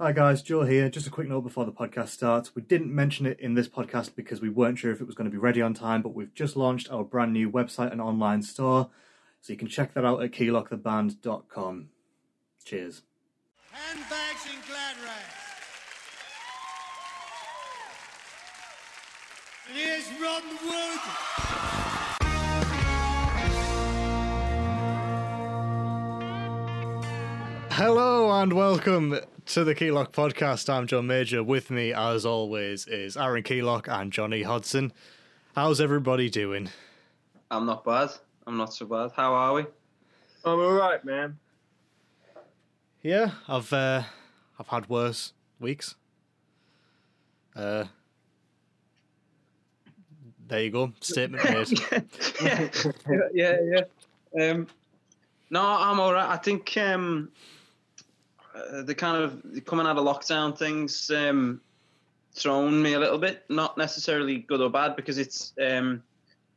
Hi guys, Joe here. Just a quick note before the podcast starts. We didn't mention it in this podcast because we weren't sure if it was going to be ready on time, but we've just launched our brand new website and online store, so you can check that out at keylocktheband.com. Cheers. Handbags and glad rags. And here's Ron Wood. Hello and welcome to the Keylock podcast. I'm John Major. With me, as always, is Aaron Keylock and Johnny Hodson. How's everybody doing? I'm not bad. I'm not so bad. How are we? I'm alright, man. Yeah, I've uh, I've had worse weeks. Uh, there you go. Statement made. yeah, yeah, yeah. Um, no, I'm all right. I think um, uh, the kind of coming out of lockdown things um, thrown me a little bit. Not necessarily good or bad because it's um,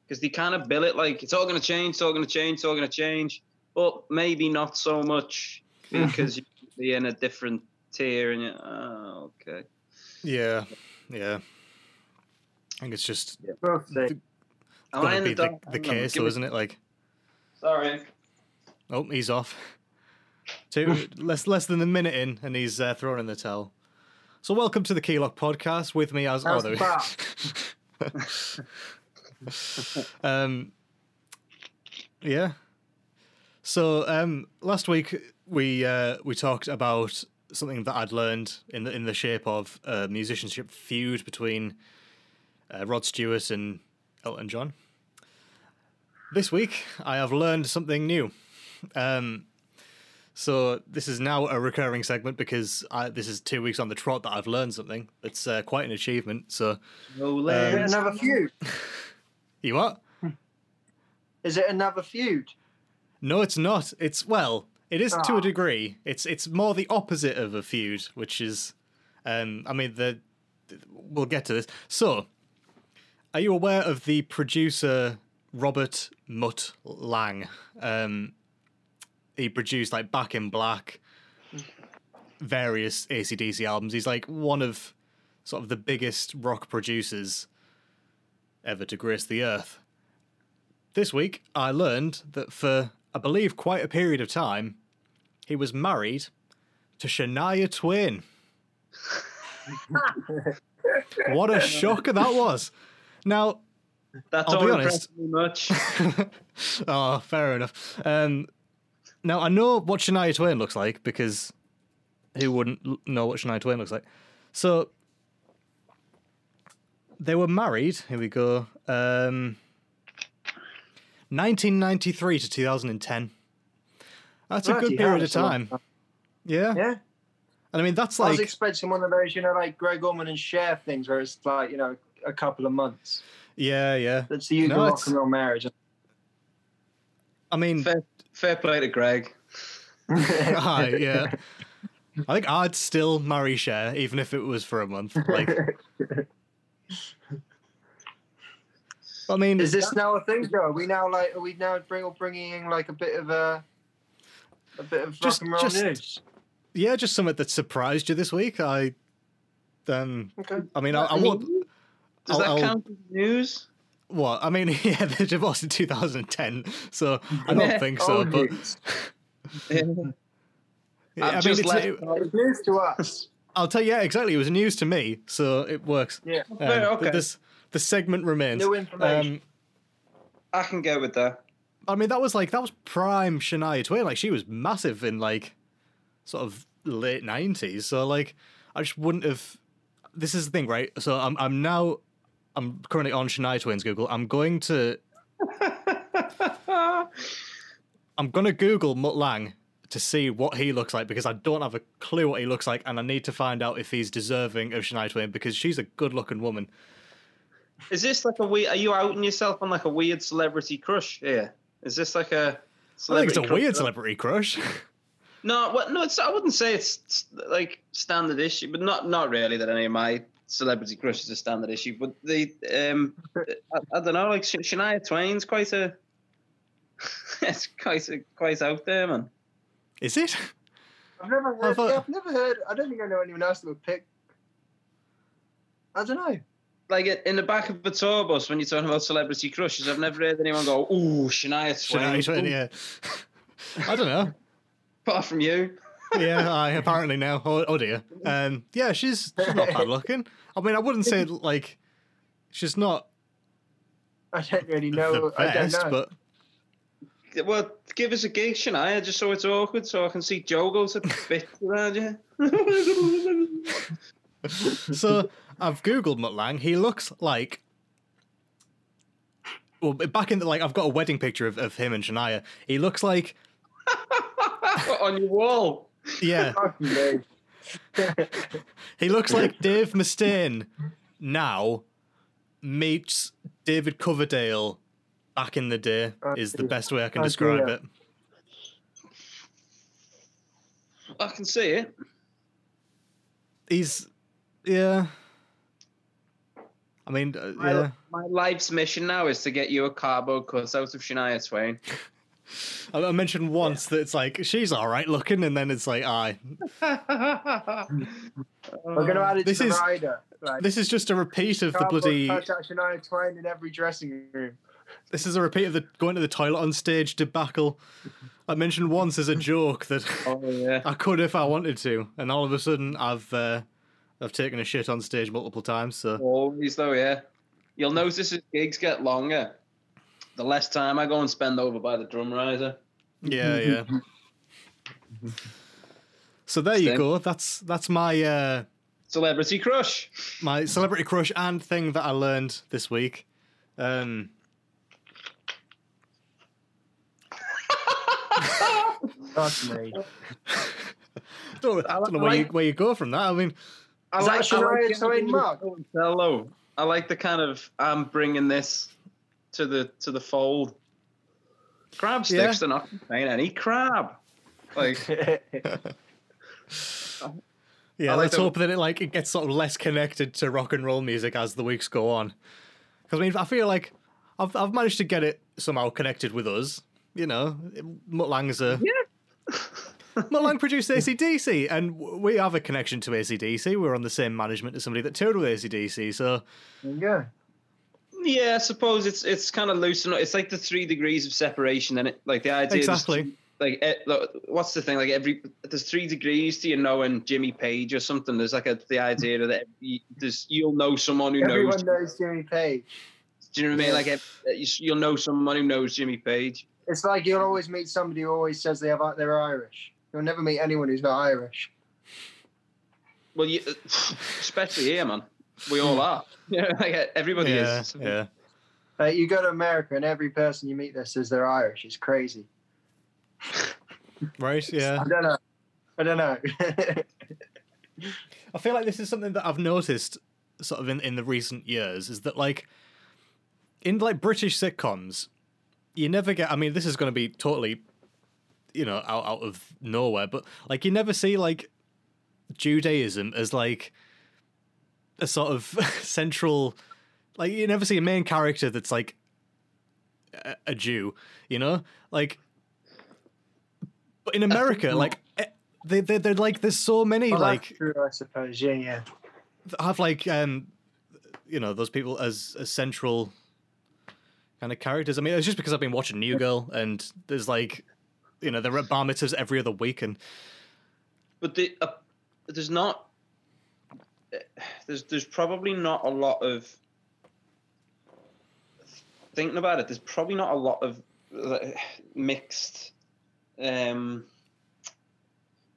because they kind of bill it like it's all going to change, it's all going to change, it's all going to change, but maybe not so much because you're in a different tier and you oh, okay. Yeah, yeah. I think it's just Both say. Am I gotta in be the, dark? the case, though, isn't it? Like, Sorry. oh, he's off. Two less less than a minute in, and he's uh, thrown in the towel. So, welcome to the Keylock podcast. With me as How's oh, there um, yeah. So um, last week we uh, we talked about something that I'd learned in the in the shape of a musicianship feud between uh, Rod Stewart and Elton John. This week I have learned something new. Um, so this is now a recurring segment because I, this is two weeks on the trot that I've learned something. It's uh, quite an achievement. So No Is it legs. another feud? you what? Is it another feud? No, it's not. It's well, it is to Ah. a degree. It's it's more the opposite of a feud, which is, um, I mean the, we'll get to this. So, are you aware of the producer Robert Mutt Lange? Um, he produced like Back in Black, various ACDC albums. He's like one of sort of the biggest rock producers ever to grace the earth. This week, I learned that for, I believe, quite a period of time, he was married to Shania Twain. what a shocker that was. Now, That's I'll all be honest. much. oh, fair enough. Um, now, I know what Shania Twain looks like because who wouldn't know what Shania Twain looks like? So, they were married. Here we go. Um, 1993 to 2010. That's a good period of that's a long time. time. Yeah. Yeah. And I mean, that's like. I was expecting one of those, you know, like Gregg Allman and Cher things where it's like, you know, a couple of months. yeah, yeah. That's the usual No, rock it's- and roll marriage. I mean, fair, fair play to Gregg. Aye, yeah. I think I'd still marry Cher, even if it was for a month. Like, I mean, Is this now a thing, Joe? Are we now like, are we now bring, bringing in like a bit of a, a bit of Just- rock and roll just- news? yeah, just something that surprised you this week. I, um, Okay. I mean, I, I I mean, won't. Does I'll- that I'll- count as news? What? I mean, yeah, they divorced in 2010, so I don't Yeah. think so. Oh, But news. yeah, I mean, it's, it, It's news to us. I'll tell you, yeah, exactly. It was news to me, so it works. Yeah. Um, okay. This the segment remains. New information. Um, I can go with that. I mean, that was like that was prime Shania Twain. Like she was massive in like sort of late nineties. So like, I just wouldn't have. This is the thing, right? So I'm I'm now I'm currently on Shania Twain's Google. I'm going to I'm gonna Google Mutt Lange to see what he looks like because I don't have a clue what he looks like, and I need to find out if he's deserving of Shania Twain because she's a good looking woman. Is this like a weird? Are you outing yourself on like a weird celebrity crush here? Is this like a? I think it's a weird celebrity crush. No, what? No, it's. I wouldn't say it's like standard issue, but not not really that any of my celebrity crushes are a standard issue. But the um, I, I don't know. Like Shania Twain's quite a. it's quite a, quite out there, man. Is it? I've never I heard. thought- yeah, I've never heard. I don't think I know anyone else that would pick. I don't know. Like in the back of the tour bus when you're talking about celebrity crushes, I've never heard anyone go, "Ooh, Shania Twain." Shania Twain, yeah. I don't know. Apart from you, Yeah, I apparently now. Oh, oh dear. Um, yeah, she's, she's not bad looking. I mean, I wouldn't say like she's not I don't really the know. I don't know. but well, give us a gig, Shania, just so it's awkward, so I can see Joe go to bits around you. so I've googled Mutt Lange. He looks like. Well, back in the like, I've got a wedding picture of, of him and Shania. He looks like, on your wall. Yeah, he looks like Dave Mustaine now meets David Coverdale back in the day. Is the best way I can describe dear. it. I can see it. He's, yeah. I mean, uh, My, yeah. my life's mission now is to get you a carbo cardboard cutout of Shania Twain. I I mentioned once that it's like she's all right looking, and then it's like, aye, We're gonna add it This to the is- rider. Like, this is just a repeat of the bloody. cutout Shania Twain in every dressing room. This is a repeat of the going to the toilet on stage debacle. I mentioned once as a joke that oh yeah. I could if I wanted to, and all of a sudden I've uh, I've taken a shit on stage multiple times. So Always though, yeah. You'll notice as gigs get longer, the less time I go and spend over by the drum riser. yeah, yeah. So there you Same. go. That's that's my uh, Celebrity crush. my celebrity crush and thing that I learned this week. Um, Fuck me. don't, I don't know like- where you where you go from that. I mean, I Is that Shania Twain mug? Hello. I like the kind of I'm bringing this to the to the fold. Crab sticks Yeah. they're not contain any crab. Like yeah. Like let's the- hope that it like it gets sort of less connected to rock and roll music as the weeks go on. Because I mean, I feel like I've I've managed to get it somehow connected with us. You know, Mutt Lange's a Mutt Lange produced ACDC, and we have a connection to ACDC. We're on the same management as somebody that toured with ACDC, so yeah. Yeah, I suppose it's it's kind of loose. and It's like the three degrees of separation, and it like the idea. there's Exactly. three- Like, eh, look, what's the thing? Like every there's three degrees to you knowing Jimmy Page or something. There's like a the idea that every, there's you'll know someone who Everyone knows. knows Jimmy Page. Do you know what I mean? Like ev- you- you'll know someone who knows Jimmy Page. It's like you'll always meet somebody who always says they have they're Irish. You'll never meet anyone who's not Irish. Well, you, especially here, man. We all are. Yeah, like everybody yeah, is. yeah. Uh, you go to America and every person you meet there says they're Irish. It's crazy. Right, yeah. I don't know. I don't know. I feel like this is something that I've noticed sort of in, in the recent years is that like in like British sitcoms, you never get I mean, this is gonna be totally you know, out, out of nowhere, but like you never see like Judaism as like a sort of central like you never see a main character that's like a, a Jew, you know? Like but in America, like eh, they they they're like there's so many well, like that's true, I suppose. Yeah, yeah. have like um you know those people as as central kind of characters. I mean, it's just because I've been watching New Girl and there's like you know there are bar mitzvahs every other week and But the, uh, there's not. There's there's probably not a lot of. Thinking about it, there's probably not a lot of mixed. Um,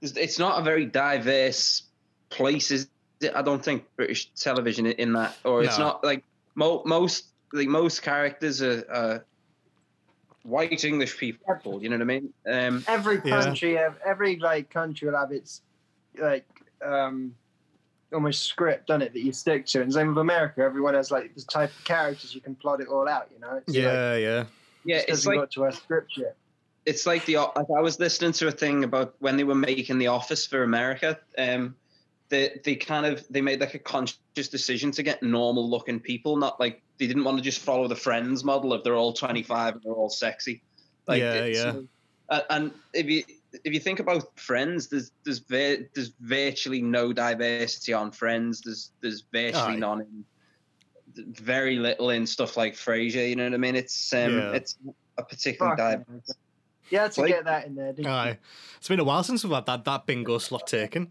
it's not a very diverse place. Is it? I don't think British television in- in that, or it's not like mo- most like most characters are, are white English people. You know what I mean? Um, Every country, ev- every like country will have its like um almost script, doesn't it, that you stick to. And the same with America. Everyone has like the type of characters you can plot it all out. You know? It's like, yeah yeah yeah, it it's like to a script yet. it's like the like I was listening to a thing about when they were making The Office for America. Um, they they kind of they made like a conscious decision to get normal looking people, not like they didn't want to just follow the Friends model of they're all twenty five and they're all sexy. Like Yeah, yeah. uh, and if you if you think about Friends, there's there's vir- there's virtually no diversity on Friends. There's there's virtually Aye. none in very little in stuff like Frasier. You know what I mean? It's um Yeah. it's a particular Fuck. diverse. You to Like- get that in there, didn't you? Aye. It's been a while since we've had that, that bingo slot taken.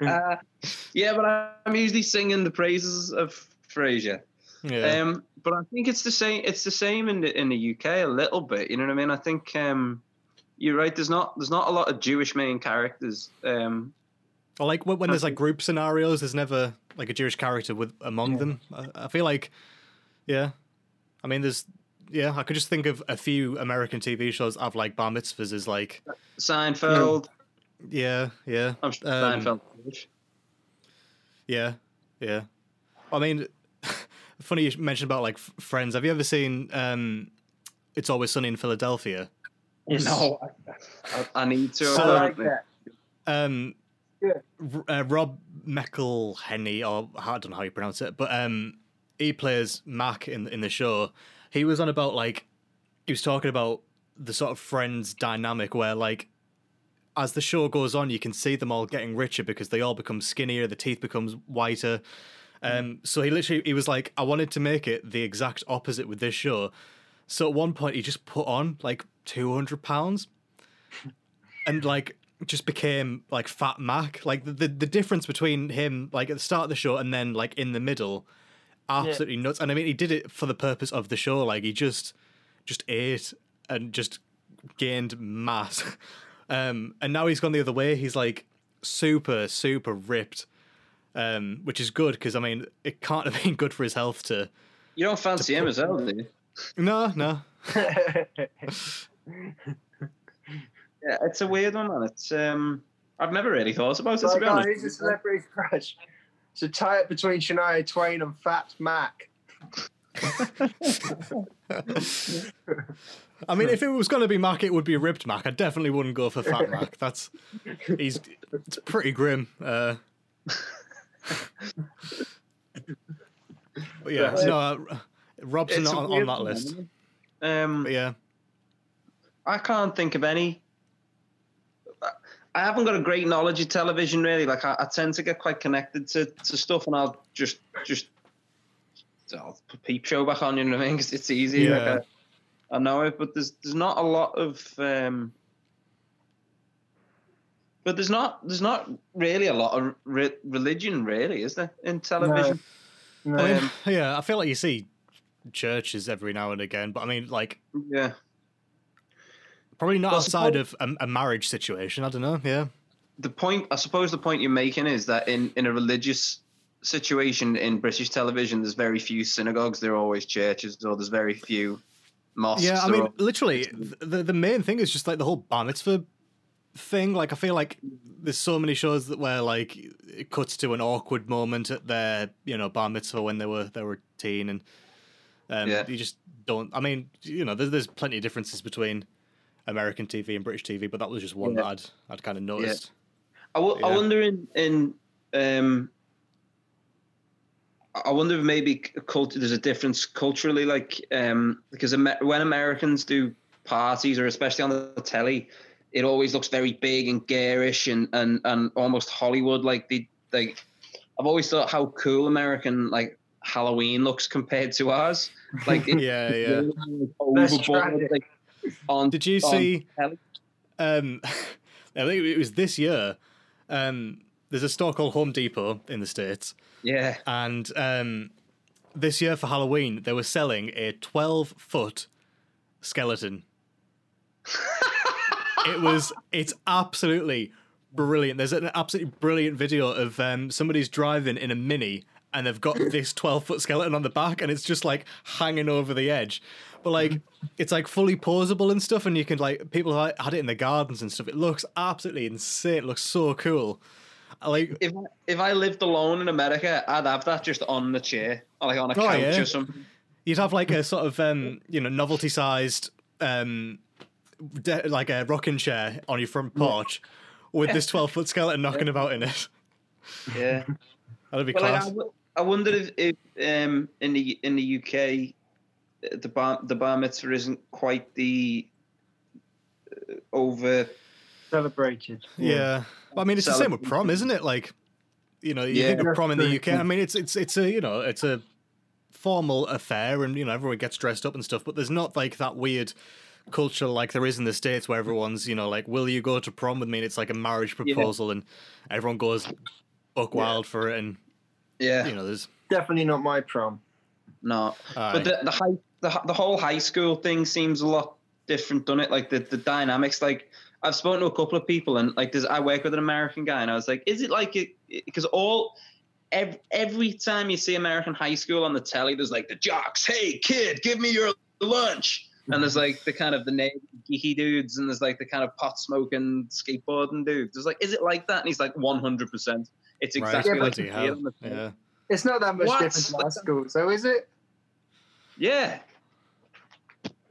Uh, yeah, but I'm usually singing the praises of Frasier. Yeah. Um, but I think it's the same. It's the same in the in the UK a little bit. You know what I mean? I think um, you're right. There's not there's not a lot of Jewish main characters. Um, Or like when, when there's like group scenarios, there's never like a Jewish character with among them. I, I feel like, yeah. I mean, there's yeah. I could just think of a few American TV shows have like bar mitzvahs is like Seinfeld. yeah, yeah, I'm sure Um, Seinfeld. yeah, yeah. I mean, funny you mentioned about like Friends. Have you ever seen um, It's Always Sunny in Philadelphia? No, I, I need to. So- I like that. um Yeah. Uh, Rob McElhenney, or I don't know how you pronounce it, but um he plays Mac in in the show. He was on about like he was talking about the sort of friends dynamic where like as the show goes on you can see them all getting richer because they all become skinnier, the teeth becomes whiter. Um so he literally he was like I wanted to make it the exact opposite with this show. So at one point he just put on like 200 pounds and like just became like Fat Mac. Like the, the the difference between him like at the start of the show and then like in the middle, absolutely nuts. And I mean, he did it for the purpose of the show. Like he just just ate and just gained mass. Um, and now he's gone the other way. He's like super super ripped, um, which is good because I mean it can't have been good for his health to. You don't fancy him as well, do you? No, no. Yeah, it's a weird one, man. It's um, I've never really thought about it to so, be no, honest. who's a celebrity crush? So tie it between Shania Twain and Fat Mac. I mean, if it was going to be Mac, it would be ripped Mac. I definitely wouldn't go for Fat Mac. That's he's it's pretty grim. Uh, but yeah, Yeah. no, uh, Rob's not on, on that list. Um, But yeah, I can't think of any. I haven't got a great knowledge of television, really. Like I, I tend to get quite connected to, to stuff, and I'll just just I'll put peep show back on. You know what I mean? 'Cause it's easy. Yeah. Like I, I know it, but there's there's not a lot of. Um, but there's not there's not really a lot of re- religion, really, is there, in television? No. I mean, Um, yeah, I feel like you see churches every now and again, but I mean, like Yeah. Probably not Well, outside suppose- of a, a marriage situation. I don't know. Yeah, the point i suppose the point you're making is that in in a religious situation in british television there's very few synagogues there are always churches or there's very few mosques yeah. I mean, all- literally, the the main thing is just like the whole bar mitzvah thing. Like, I feel like there's so many shows that where like it cuts to an awkward moment at their you know bar mitzvah when they were they were teen, and um, Yeah. you just don't. I mean, you know, there's there's plenty of differences between American TV and British TV, but that was just one Yeah. that I'd I'd kind of noticed. I, w- I yeah. wonder in in um I wonder if maybe culture there's a difference culturally, like um, because Amer- when Americans do parties or especially on the telly, it always looks very big and garish and and and almost Hollywood. Like the like, I've always thought how cool American like Halloween looks compared to ours. Like it- Yeah, yeah. like, overboard, like, on Did you see? Um, I think it was this year. Um, there's a store called Home Depot in the states, Yeah. and um, this year for Halloween they were selling a 12 foot skeleton. it was. It's absolutely brilliant. There's an absolutely brilliant video of um, somebody's driving in a mini. And they've got this 12 foot skeleton on the back, and it's just like hanging over the edge. But like, it's like fully posable and stuff, and you can like, people have had it in the gardens and stuff. It looks absolutely insane. It looks so cool. Like, if I, if I lived alone in America, I'd have that just on the chair, or like on a Oh, couch yeah. or something. you'd have like a sort of um you know novelty sized um de- like a rocking chair on your front porch with this 12 foot skeleton knocking about in it Yeah. that'd be Well, like, I, class w- I wonder if, if um, in the in the UK, the bar the bar mitzvah isn't quite the uh, over Celebrated. Yeah. Well, I mean, it's the same with prom, isn't it? Like, you know, you Yeah. think of prom in the UK. I mean, it's it's it's a you know it's a formal affair, and you know everyone gets dressed up and stuff. But there's not like that weird culture like there is in the states where everyone's you know like, will you go to prom with me? And it's like a marriage proposal, and everyone goes buck wild for it, and Yeah. you know there's. Definitely not my prom. No. Aye. But the the high the, the whole high school thing seems a lot different, doesn't it? Like the, the dynamics. Like I've spoken to a couple of people, and like does I work with an American guy, and I was like, is it like it? Because all every, every time you see American high school on the telly, there's like the jocks. Hey kid, give me your lunch. And there's like the kind of the naked geeky dudes, and there's like the kind of pot smoking skateboarding dudes. It's like, is it like that? And he's like, 100. percent It's Right, exactly Yeah, like bloody you see it hell. on the telly. Yeah. It's not that much What? different to our school, so is it? Yeah.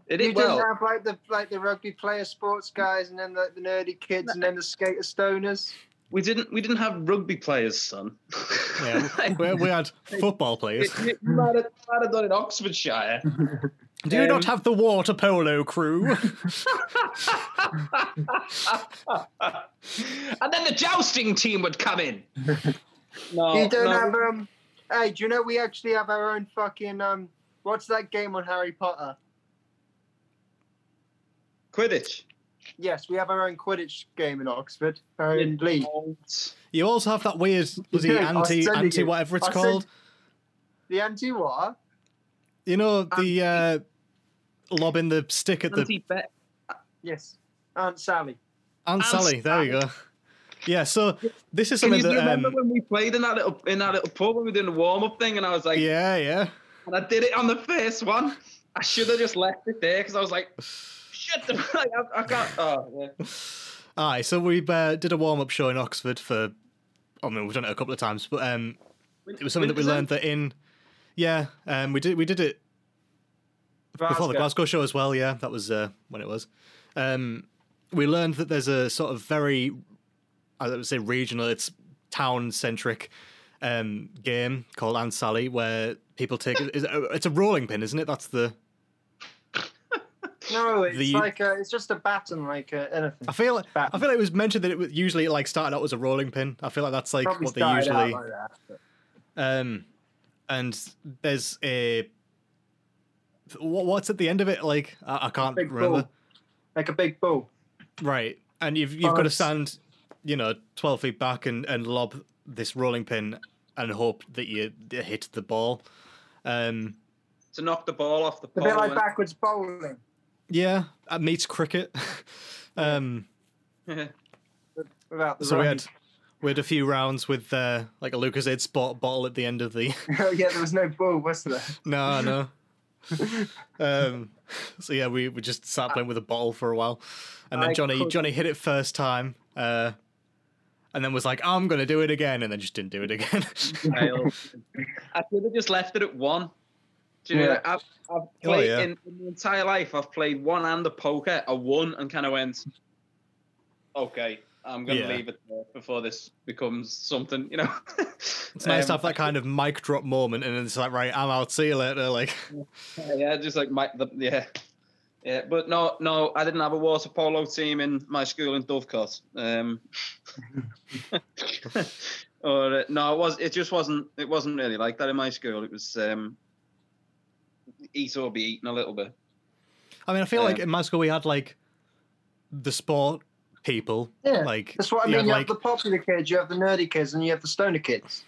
It You is didn't well. have like the like the rugby player sports guys and then the, the nerdy kids and then the skater stoners. We didn't. We didn't have rugby players, son. Yeah, we, we had football players. you, you might have, might have done in Oxfordshire. Do you not Um, have the water polo crew? and then the jousting team would come in. No, you don't no. have um. Hey, do you know we actually have our own fucking um? What's that game on Harry Potter? Quidditch. Yes, we have our own Quidditch game in Oxford, our own league. you also have that weird bloody Yeah, I'll anti send it anti you. whatever it's I'll send- called. The anti what? You know the Um, uh, lobbing the stick at the Anti-bet. Yes, Aunt Sally. Aunt Aunt Sally. There you go. Yeah, so this is Can you something that remember um, when we played in that little in that little pub when we were doing the warm up thing, and I was like, yeah, yeah. And I did it on the first one. I should have just left it there because I was like, shit, the I, I can't. Oh, yeah. Aye, so we uh, did a warm up show in Oxford for. I mean, we've done it a couple of times, but um, it was something that we learned that in. Yeah, um, we did we did it before the Glasgow. Glasgow show as well. Yeah, that was uh, when it was. Um, we learned that there's a sort of very, I would say regional, it's town centric um, game called Aunt Sally where people take is it- it's a rolling pin, isn't it? That's the. No, it's The- like a, it's just a baton, like uh, anything. I feel like I feel like it was mentioned that it was usually like started out as a rolling pin. I feel like that's like Probably what they usually. like that, but- Um, and there's a what, what's at the end of it? Like I, I can't remember. ball. like a big bow. Right, and you've you've got to stand, you know, twelve feet back and and lob this rolling pin and hope that you hit the ball. Um, To knock the ball off the A pole. bit like and- backwards bowling. yeah, that meets cricket. um, Without the so we had we had a few rounds with uh, like a Lucozade spot bottle at the end of the. oh yeah, there was no ball, was there? no, no. um, so yeah, we, we just sat playing with a bottle for a while, and then I Johnny could- Johnny hit it first time, uh, and then was like, "I'm gonna do it again," and then just didn't do it again. I should have just left it at one. Do you know, Yeah. like, I've, I've played yeah. in, in my entire life. I've played one hand of poker. I won and kind of went, okay, I'm gonna Yeah. leave it there before this becomes something. You know, it's nice to Um, have that kind of mic drop moment, and then it's like, "Right, I'm out. See you later." Like, yeah, just like my the, yeah. Yeah, but no, no, I didn't have a water polo team in my school in Dovecote. Um, or uh, no, it was. It just wasn't. It wasn't really like that in my school. It was um, eat or be eaten a little bit. I mean, I feel like Um, in my school we had like the sport people, Yeah, like That's what I mean. had, You like have the popular kids, you have the nerdy kids, and you have the stoner kids.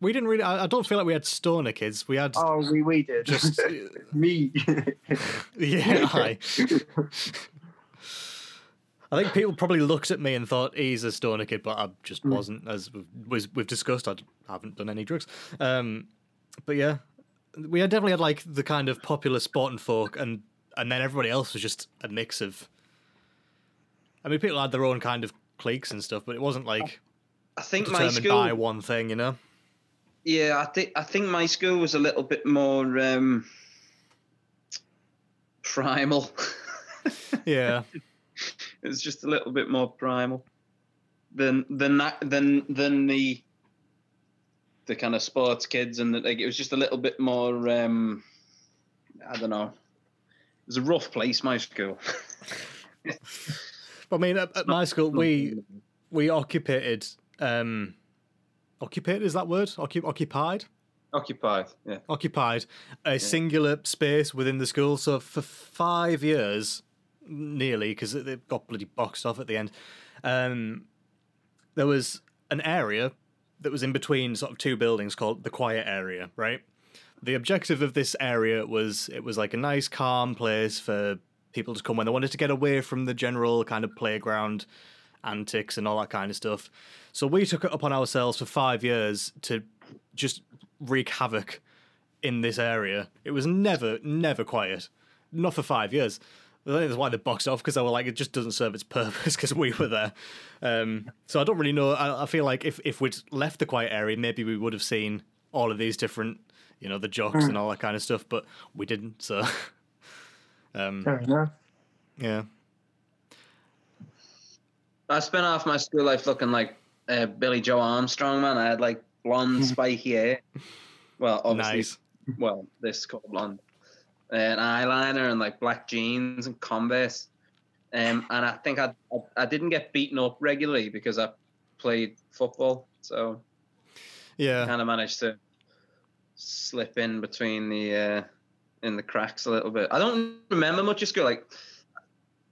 We didn't really. I, I don't feel like we had stoner kids. We had Oh, we we did. just me. yeah. Hi. I think people probably looked at me and thought he's a stoner kid, but I just Mm. wasn't. As we've, we've discussed, I haven't done any drugs. Um, but yeah, we had definitely had like the kind of popular sport and folk, and and then everybody else was just a mix of. I mean, people had their own kind of cliques and stuff, but it wasn't like I think my determined school. by one thing, you know. Yeah, I think I think my school was a little bit more um, primal. Yeah, it was just a little bit more primal than than that than than the the kind of sports kids and the, like it was just a little bit more um I don't know. It was a rough place, my school. But I mean, at, at my school, we we occupied. Um, occupied is that word? Occup- occupied. occupied. Yeah. occupied a singular space within the school. So for five years, nearly, because they got bloody boxed off at the end, um, there was an area that was in between sort of two buildings called the quiet area, right? The objective of this area was it was like a nice, calm place for people to come when they wanted to get away from the general kind of playground antics and all that kind of stuff. So we took it upon ourselves for five years to just wreak havoc in this area. It was never, never quiet. Not for five years. I think that's why they boxed off because they were like, it just doesn't serve its purpose because we were there. Um, so I don't really know. I, I feel like if, if we'd left the quiet area, maybe we would have seen all of these different, you know, the jocks and all that kind of stuff, but we didn't. So, um, Fair enough. yeah. I spent half my school life looking like uh, Billie Joe Armstrong, man. I had like blonde, spiky hair. Well, obviously, Nice. well, this called blonde, and eyeliner and like black jeans and Converse. Um, and I think I, I I didn't get beaten up regularly because I played football, so Yeah. kind of managed to slip in between the uh, in the cracks a little bit. I don't remember much of school. Like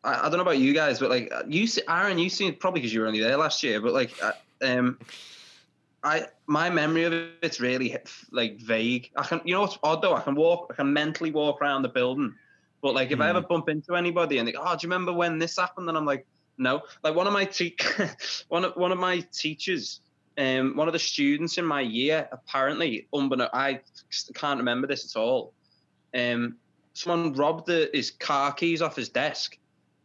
I, I don't know about you guys, but like you, see, Aaron, you seen probably because you were only there last year. But like, uh, um, I my memory of it's really like vague. I can, you know what's odd though? I can walk, I can mentally walk around the building. But like, if I ever bump into anybody and they "Oh, do you remember when this happened?" and I'm like, "No." Like one of my te- one of one of my teachers um, one of the students in my year, apparently, unbeknown, I can't remember this at all. Um, someone robbed the, his car keys off his desk,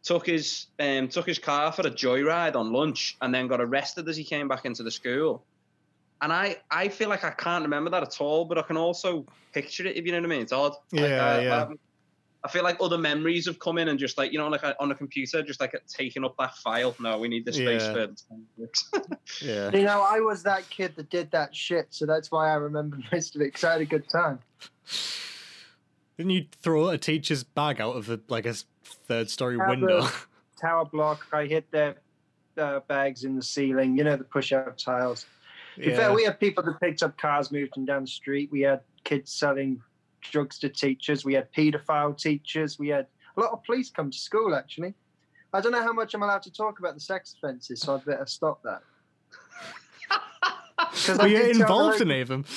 took his um, took his car for a joyride on lunch, and then got arrested as he came back into the school. And I, I feel like I can't remember that at all, but I can also picture it. If you know what I mean, it's odd. Like, Yeah, I, yeah. I, I feel like other memories have come in and just like you know, like on a computer, just like taking up that file. No, we need the space Yeah. for the. Yeah. You know, I was that kid that did that shit, so that's why I remember most of it because I had a good time. Didn't you throw a teacher's bag out of a, like a third story Have window? Tower block, I hit their uh, bags in the ceiling, you know, the push out tiles. In fact, we had people that picked up cars, moved them down the street. We had kids selling drugs to teachers. We had paedophile teachers. We had a lot of police come to school, actually. I don't know how much I'm allowed to talk about the sex offences, so I'd better stop that. Were you involved the in any of them?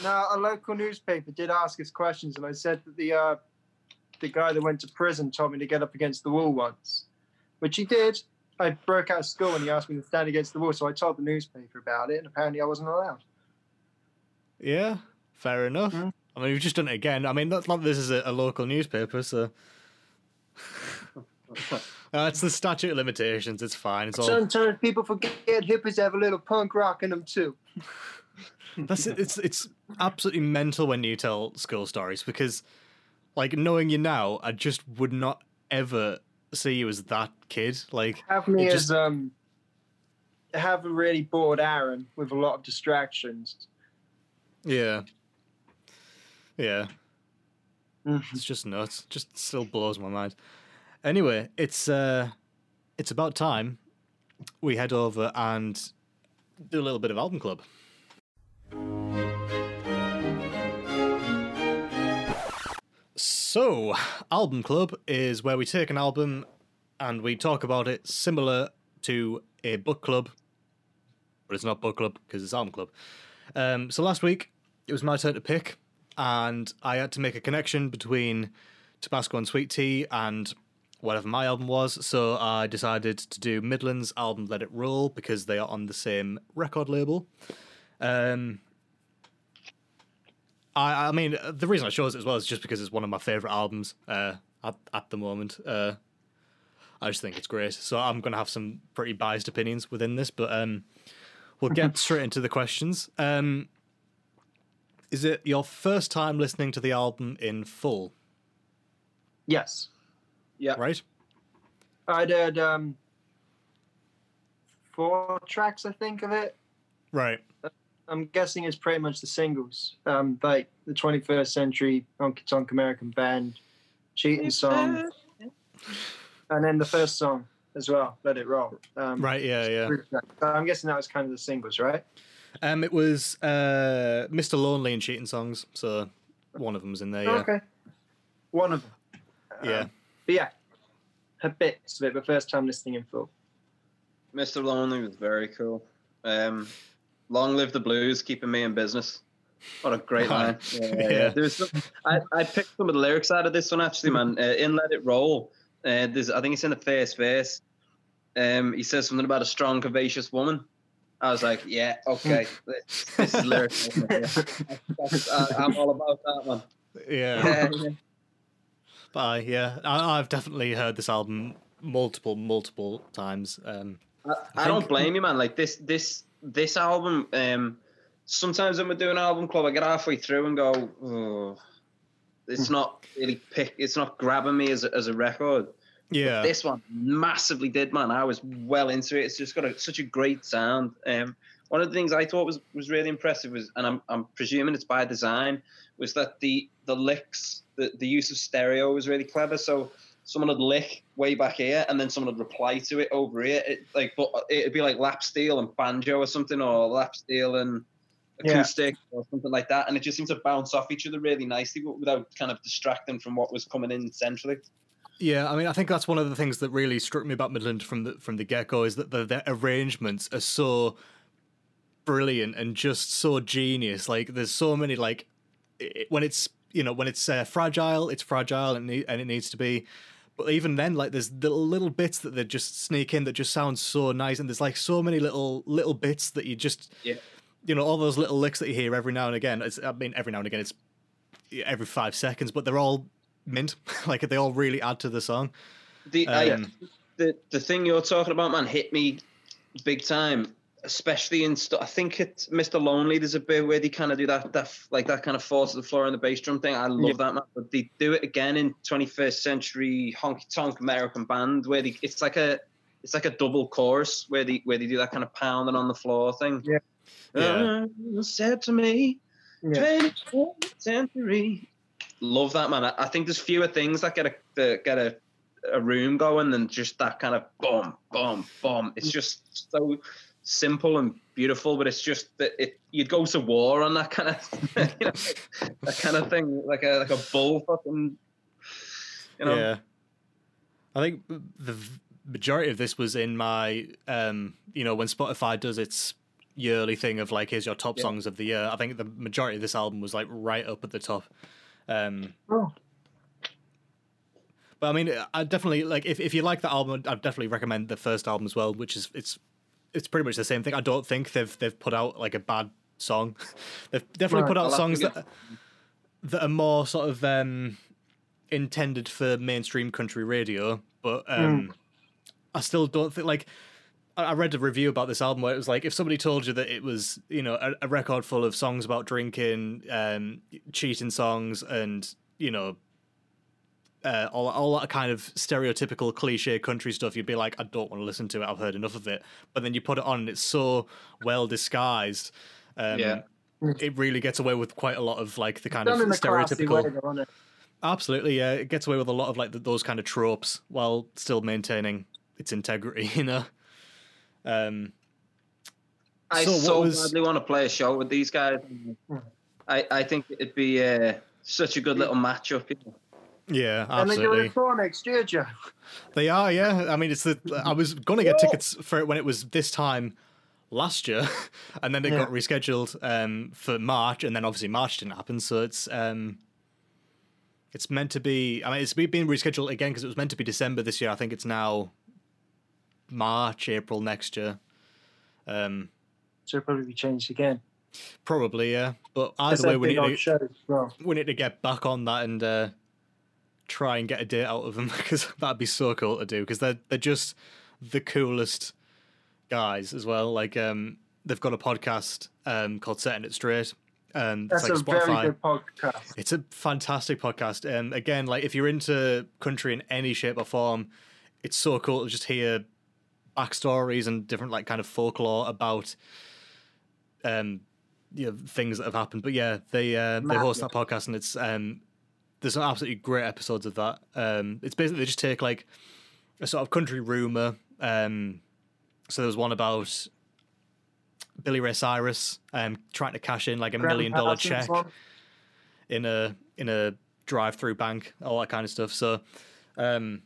No, a local newspaper did ask us questions, and I said that the uh, the guy that went to prison told me to get up against the wall once, which he did. I broke out of school and he asked me to stand against the wall, so I told the newspaper about it, and apparently I wasn't allowed. Yeah, fair enough. Mhm. I mean, you've just done it again. I mean, not like this is a, a local newspaper, so. Uh, it's the statute of limitations. It's fine. It's all. Sometimes people forget hippies have a little punk rock in them too. That's it. It's it's absolutely mental when you tell school stories because, like, knowing you now, I just would not ever see you as that kid. Like, Have me It as um, have a really bored Aaron with a lot of distractions. yeah, yeah. Mhm. It's just nuts. Just still blows my mind. Anyway, it's uh it's about time we head over and do a little bit of album club. So, album club is where we take an album and we talk about it similar to a book club, but it's not book club because it's album club. Um, so last week it was my turn to pick, and I had to make a connection between Tabasco and Sweet Tea and whatever my album was. So I decided to do Midland's album Let It Roll because they are on the same record label. Um, I, I mean, the reason I chose it as well is just because it's one of my favorite albums uh, at at the moment. Uh, I just think it's great. So I'm going to have some pretty biased opinions within this, but um, we'll get straight into the questions. Um, is it your first time listening to the album in full? Yes, yeah. Right? I did um, four tracks, I think, of it. Right. I'm guessing it's pretty much the singles, um, like the 21st Century Honky Tonk American Band, Cheating Song, and then the first song as well, "Let It Roll." Um, Right, yeah, yeah. So I'm guessing that was kind of the singles, right? Um, it was uh, Mr. Lonely and Cheating Songs, so one of them's in there. Yeah, Okay. One of them. yeah. Um, but yeah, a bit of it, but first time listening in full. Mr. Lonely was very cool. Um, Long live the blues, keeping me in business. What a great line! Yeah, yeah, Yeah. There's some, I, I picked some of the lyrics out of this one actually, man. Uh, in Let It Roll, uh, there's I think it's in the first verse. Um, he says something about a strong, curvaceous woman. I was like, yeah, okay, this, this is lyrics. Yeah. I, I'm all about that one. yeah. Yeah, yeah. But yeah, I, I've definitely heard this album multiple, multiple times. Um, I, I don't blame you, man. Like this, this, this album. Um, sometimes when we do an album club, I get halfway through and go, oh, it's not really pick. It's not grabbing me as a, as a record. yeah, This one massively did, man. I was well into it. It's just got a, such a great sound. Um, one of the things I thought was was really impressive was, and I'm I'm presuming it's by design, was that the the licks, the the use of stereo was really clever. So someone would lick way back here, and then someone would reply to it over here. It, like, but it'd be like lap steel and banjo or something, or lap steel and Yeah. acoustic or something like that, and it just seemed to bounce off each other really nicely, but without kind of distracting from what was coming in centrally. yeah. I mean, I think that's one of the things that really struck me about Midland from the from the get go is that the, the arrangements are so brilliant and just so genius. Like, there's so many like it, when it's you know when it's uh, fragile, it's fragile and ne- and it needs to be. But even then, like there's the little bits that they just sneak in that just sound so nice, and there's like so many little little bits that you just Yeah. you know all those little licks that you hear every now and again. It's, I mean, every now and again, it's every five seconds, but they're all mint. like they all really add to the song. The I, Um, the the thing you're talking about, man, hit me big time. Especially in, st- I think it's Mr. Lonely. There's a bit where they kind of do that, that like that kind of fall to the floor on the bass drum thing. I love Yeah. that, man. But they do it again in 21st century honky tonk American band, where they, it's like a, it's like a double chorus where they where they do that kind of pounding on the floor thing. Yeah. Yeah. Uh, said to me, Yeah. 21st century. Love that man. I, I think there's fewer things that get a that get a, a room going than just that kind of boom, boom, boom. It's just so simple and beautiful, but it's just that it you'd go to war on that kind of you know, that kind of thing, like a like a bull fucking you know. Yeah. I think the majority of this was in my, um, you know, when Spotify does its yearly thing of like, here's your top Yeah. songs of the year. I think the majority of this album was like right up at the top. Um, Oh. but I mean, I definitely like if, if you like the album, I'd definitely recommend the first album as well, which is it's it's pretty much the same thing. I don't think they've they've put out like a bad song. they've definitely Right. put I'll out songs that that are more sort of um intended for mainstream country radio, but um I still don't think like I I read a review about this album where it was like if somebody told you that it was you know a, a record full of songs about drinking, um, cheating songs, and you know uh, all all that kind of stereotypical cliche country stuff, you'd be like, I don't want to listen to it. I've heard enough of it. But then you put it on, and it's so well disguised. Um, Yeah. It really gets away with quite a lot of like the kind Done in of stereotypical. way, though. Absolutely, yeah. It gets away with a lot of like th those kind of tropes while still maintaining its integrity. You know. Um, I So what so was- badly want to play a show with these guys. I, I think it'd be uh, such a good little matchup. You know? Yeah, absolutely. And then you're in tour next year, Joe. They are, yeah. I mean, it's the. I was going to get tickets for it when it was this time last year, and then it Yeah. got rescheduled um, for March, and then obviously March didn't happen. So it's um, it's meant to be. I mean, it's been rescheduled again because it was meant to be December this year. I think it's now March, April next year. Um, So it'll probably be changed again. probably, yeah. But That's either way, we need to, well. we need to get back on that and uh, try and get a date out of them because that'd be so cool to do because they're they're just the coolest guys as well. Like um, they've got a podcast um, called Setting It Straight. Um, That's it's a like Spotify. very good podcast. It's a fantastic podcast. Um, again, like if you're into country in any shape or form, it's so cool to just hear backstories and different like kind of folklore about um you know, things that have happened. But yeah, they uh, they host that podcast and it's um there's some absolutely great episodes of that. Um, it's basically they just take like a sort of country rumor. Um, so there was one about Billy Ray Cyrus um, trying to cash in like a Graham million dollar check one. in a in a drive-through bank, all that kind of stuff. So um,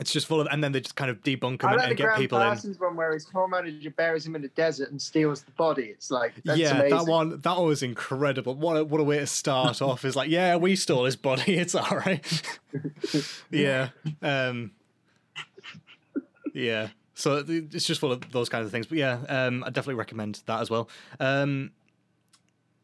it's just full of, and then they just kind of debunk them I and, like the and get people in. Parsons one where his tour manager buries him in the desert and steals the body. It's like that's yeah, amazing. that one that one was incredible. What a, what a way to start off is like, yeah, we stole his body. It's all right. yeah, um, yeah. So it's just full of those kinds of things. But yeah, um, I definitely recommend that as well. Um,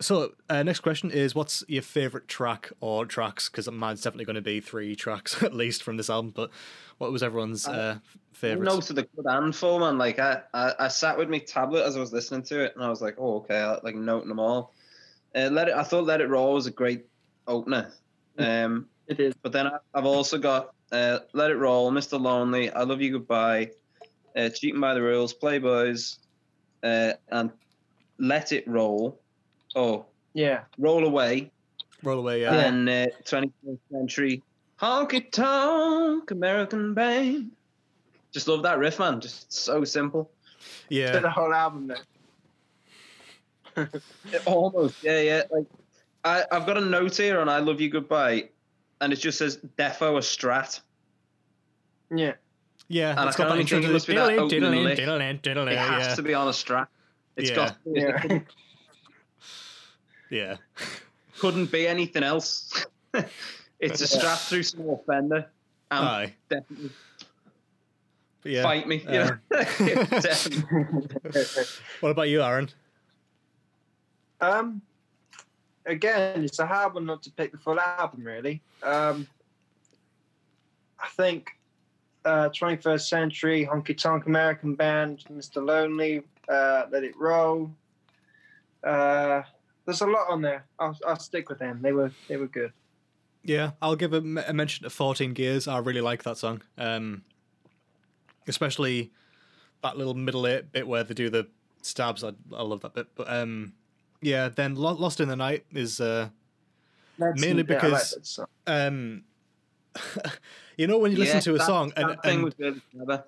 so uh, next question is, what's your favorite track or tracks? Because mine's definitely going to be three tracks at least from this album. But what was everyone's uh, favorite? Notes to the good handful, man. Like I, I, I sat with my tablet as I was listening to it, and I was like, oh, okay, I like noting them all. Uh, let it. I thought Let It Roll was a great opener. Um, It is. but then I- I've also got uh, Let It Roll, Mr. Lonely, I Love You Goodbye, uh, Cheating by the Rules, Playboys, uh, and Let It Roll. Oh, Yeah. Roll Away, Roll away. Yeah. and uh, 21st Century, Honky Tonk American Band. Just love that riff, man. Just so simple. Yeah. The whole album then. Almost, yeah, yeah. Like I, I've got a note here on "I Love You Goodbye," and it just says "Defo a Strat." Yeah. Yeah, And it's I got that only think intro it to must this. be that diddle-in, opening diddle-in, lick. diddle-in, diddle-in, It has yeah. to be on a Strat. It's Yeah. got. Yeah. Yeah. couldn't be anything else. it's a strap through small fender. Um, Aye. definitely But yeah. fight me. You uh, know? definitely. What about you, Aaron? Um, again, it's a hard one not to pick the full album, really. Um, I think uh, 21st Century, Honky Tonk American Band, Mr. Lonely, uh, Let It Roll. Uh, there's a lot on there. I'll, I'll stick with them. They were they were good. Yeah, I'll give a mention to 14 Gears. I really like that song. Um, especially that little middle eight bit where they do the stabs. I, I love that bit. But um, yeah, then Lost in the Night is uh, That's- Mainly yeah, like because- that song. um, you know when you listen Yeah, to a that- song and that and, was really clever.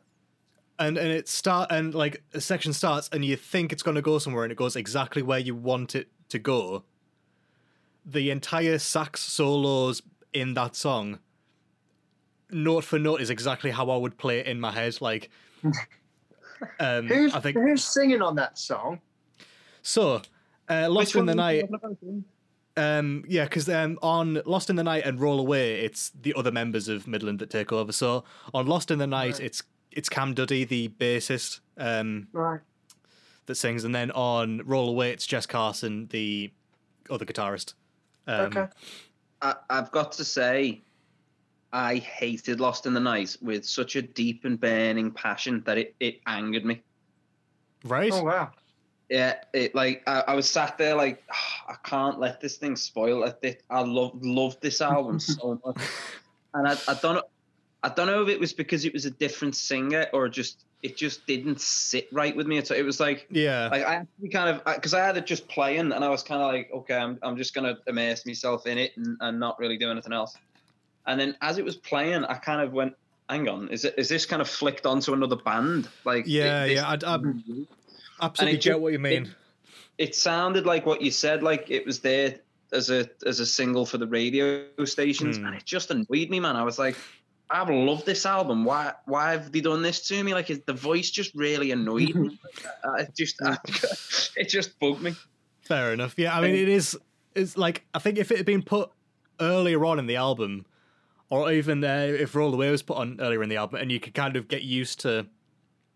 and and it start and like a section starts and you think it's going to go somewhere and it goes exactly where you want it to go the entire sax solos in that song note for note is exactly how i would play it in my head like um Who's i think who's singing on that song? so uh lost in the night you talking about? um, yeah, because um, on Lost in the Night and Roll Away, it's the other members of Midland that take over. So on Lost in the Night, Right. it's it's Cam Duddy, the bassist, um, Right. That sings, and then on Roll Away, it's Jess Carson, the other guitarist. Um, okay. I, I've got to say, I hated Lost in the Night with such a deep and burning passion that it, it angered me. Right? Oh wow. Yeah, it like I, I was sat there like "Ah, I can't let this thing spoil. I It- I love loved this album so much, and I, I don't know, I don't know if it was because it was a different singer or just it just didn't sit right with me. So it was like yeah. like I actually kind of because I had it just playing and I was kind of like okay I'm I'm just gonna immerse myself in it and, and not really do anything else. And then as it was playing, I kind of went, hang on, is it is this kind of flicked onto another band? Like Yeah, this- yeah, I, I absolutely get what you mean. it- it sounded like what you said, like it was there as a as a single for the radio stations, Hmm. and it just annoyed me, man. I was like, I've loved this album. Why why have they done this to me? Like it, the voice just really annoyed me. Uh, it just it just bugged me. Fair enough. Yeah, I mean, it is. It's like I think if it had been put earlier on in the album, or even uh, if Roll Away was put on earlier in the album, and you could kind of get used to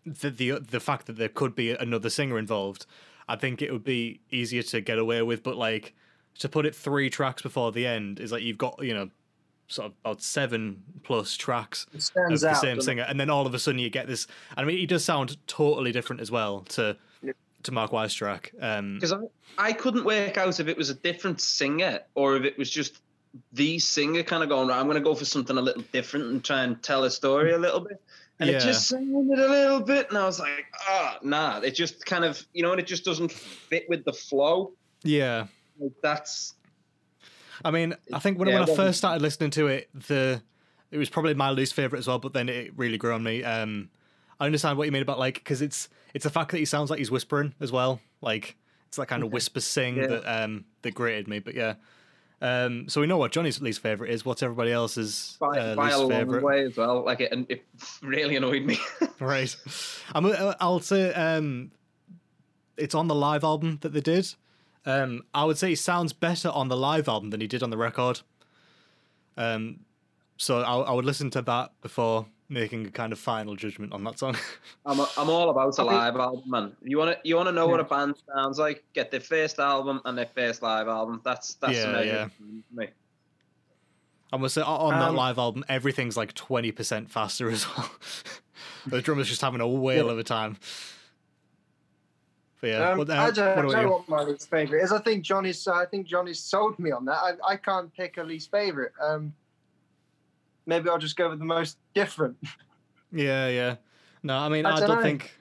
the the the fact that there could be another singer involved, I think it would be easier to get away with. But like to put it three tracks before the end is like you've got you know sort of about seven plus tracks of the out. same doesn't it? singer, and then all of a sudden you get this. I mean, he does sound totally different as well to Yep. to Mark Wystrach. Um, Because I, I couldn't work out if it was a different singer or if it was just the singer kind of going, right, I'm going to go for something a little different and try and tell a story a little bit. And Yeah. it just sounded a little bit, and I was like, ah, nah. It just kind of, you know, and it just doesn't fit with the flow. yeah. Like, that's I mean, I think when, Yeah, when I first started listening to it, the it was probably my least favorite as well. But then it really grew on me. Um, I understand what you mean about like because it's it's the fact that he sounds like he's whispering as well. Like it's that kind of whisper sing Yeah. that um that grated me. But yeah. Um, so we know what Johnny's least favorite is. What's everybody else's By, uh, by a least long favorite? way as well. Like it, and it really annoyed me. Right. I'm, uh, I'll say um, it's on the live album that they did. Um, I would say he sounds better on the live album than he did on the record. Um, so I, I would listen to that before making a kind of final judgment on that song. I'm, I'm all about a live album, man. You want to you want to know what a band sounds like? Get their first album and their first live album. That's that's Yeah, the measure yeah. for me. I'm gonna say on on that Um, live album, everything's like 20% faster as well. the drummer's just having a whale of a time. But yeah, Um, what, uh, I don't what about know you? what my least favorite is. I think Johnny's. I think Johnny's sold me on that. I, I can't pick a least favorite. Um, maybe I'll just go with the most different. Yeah, yeah. No, I mean, I, I don't dunno. think.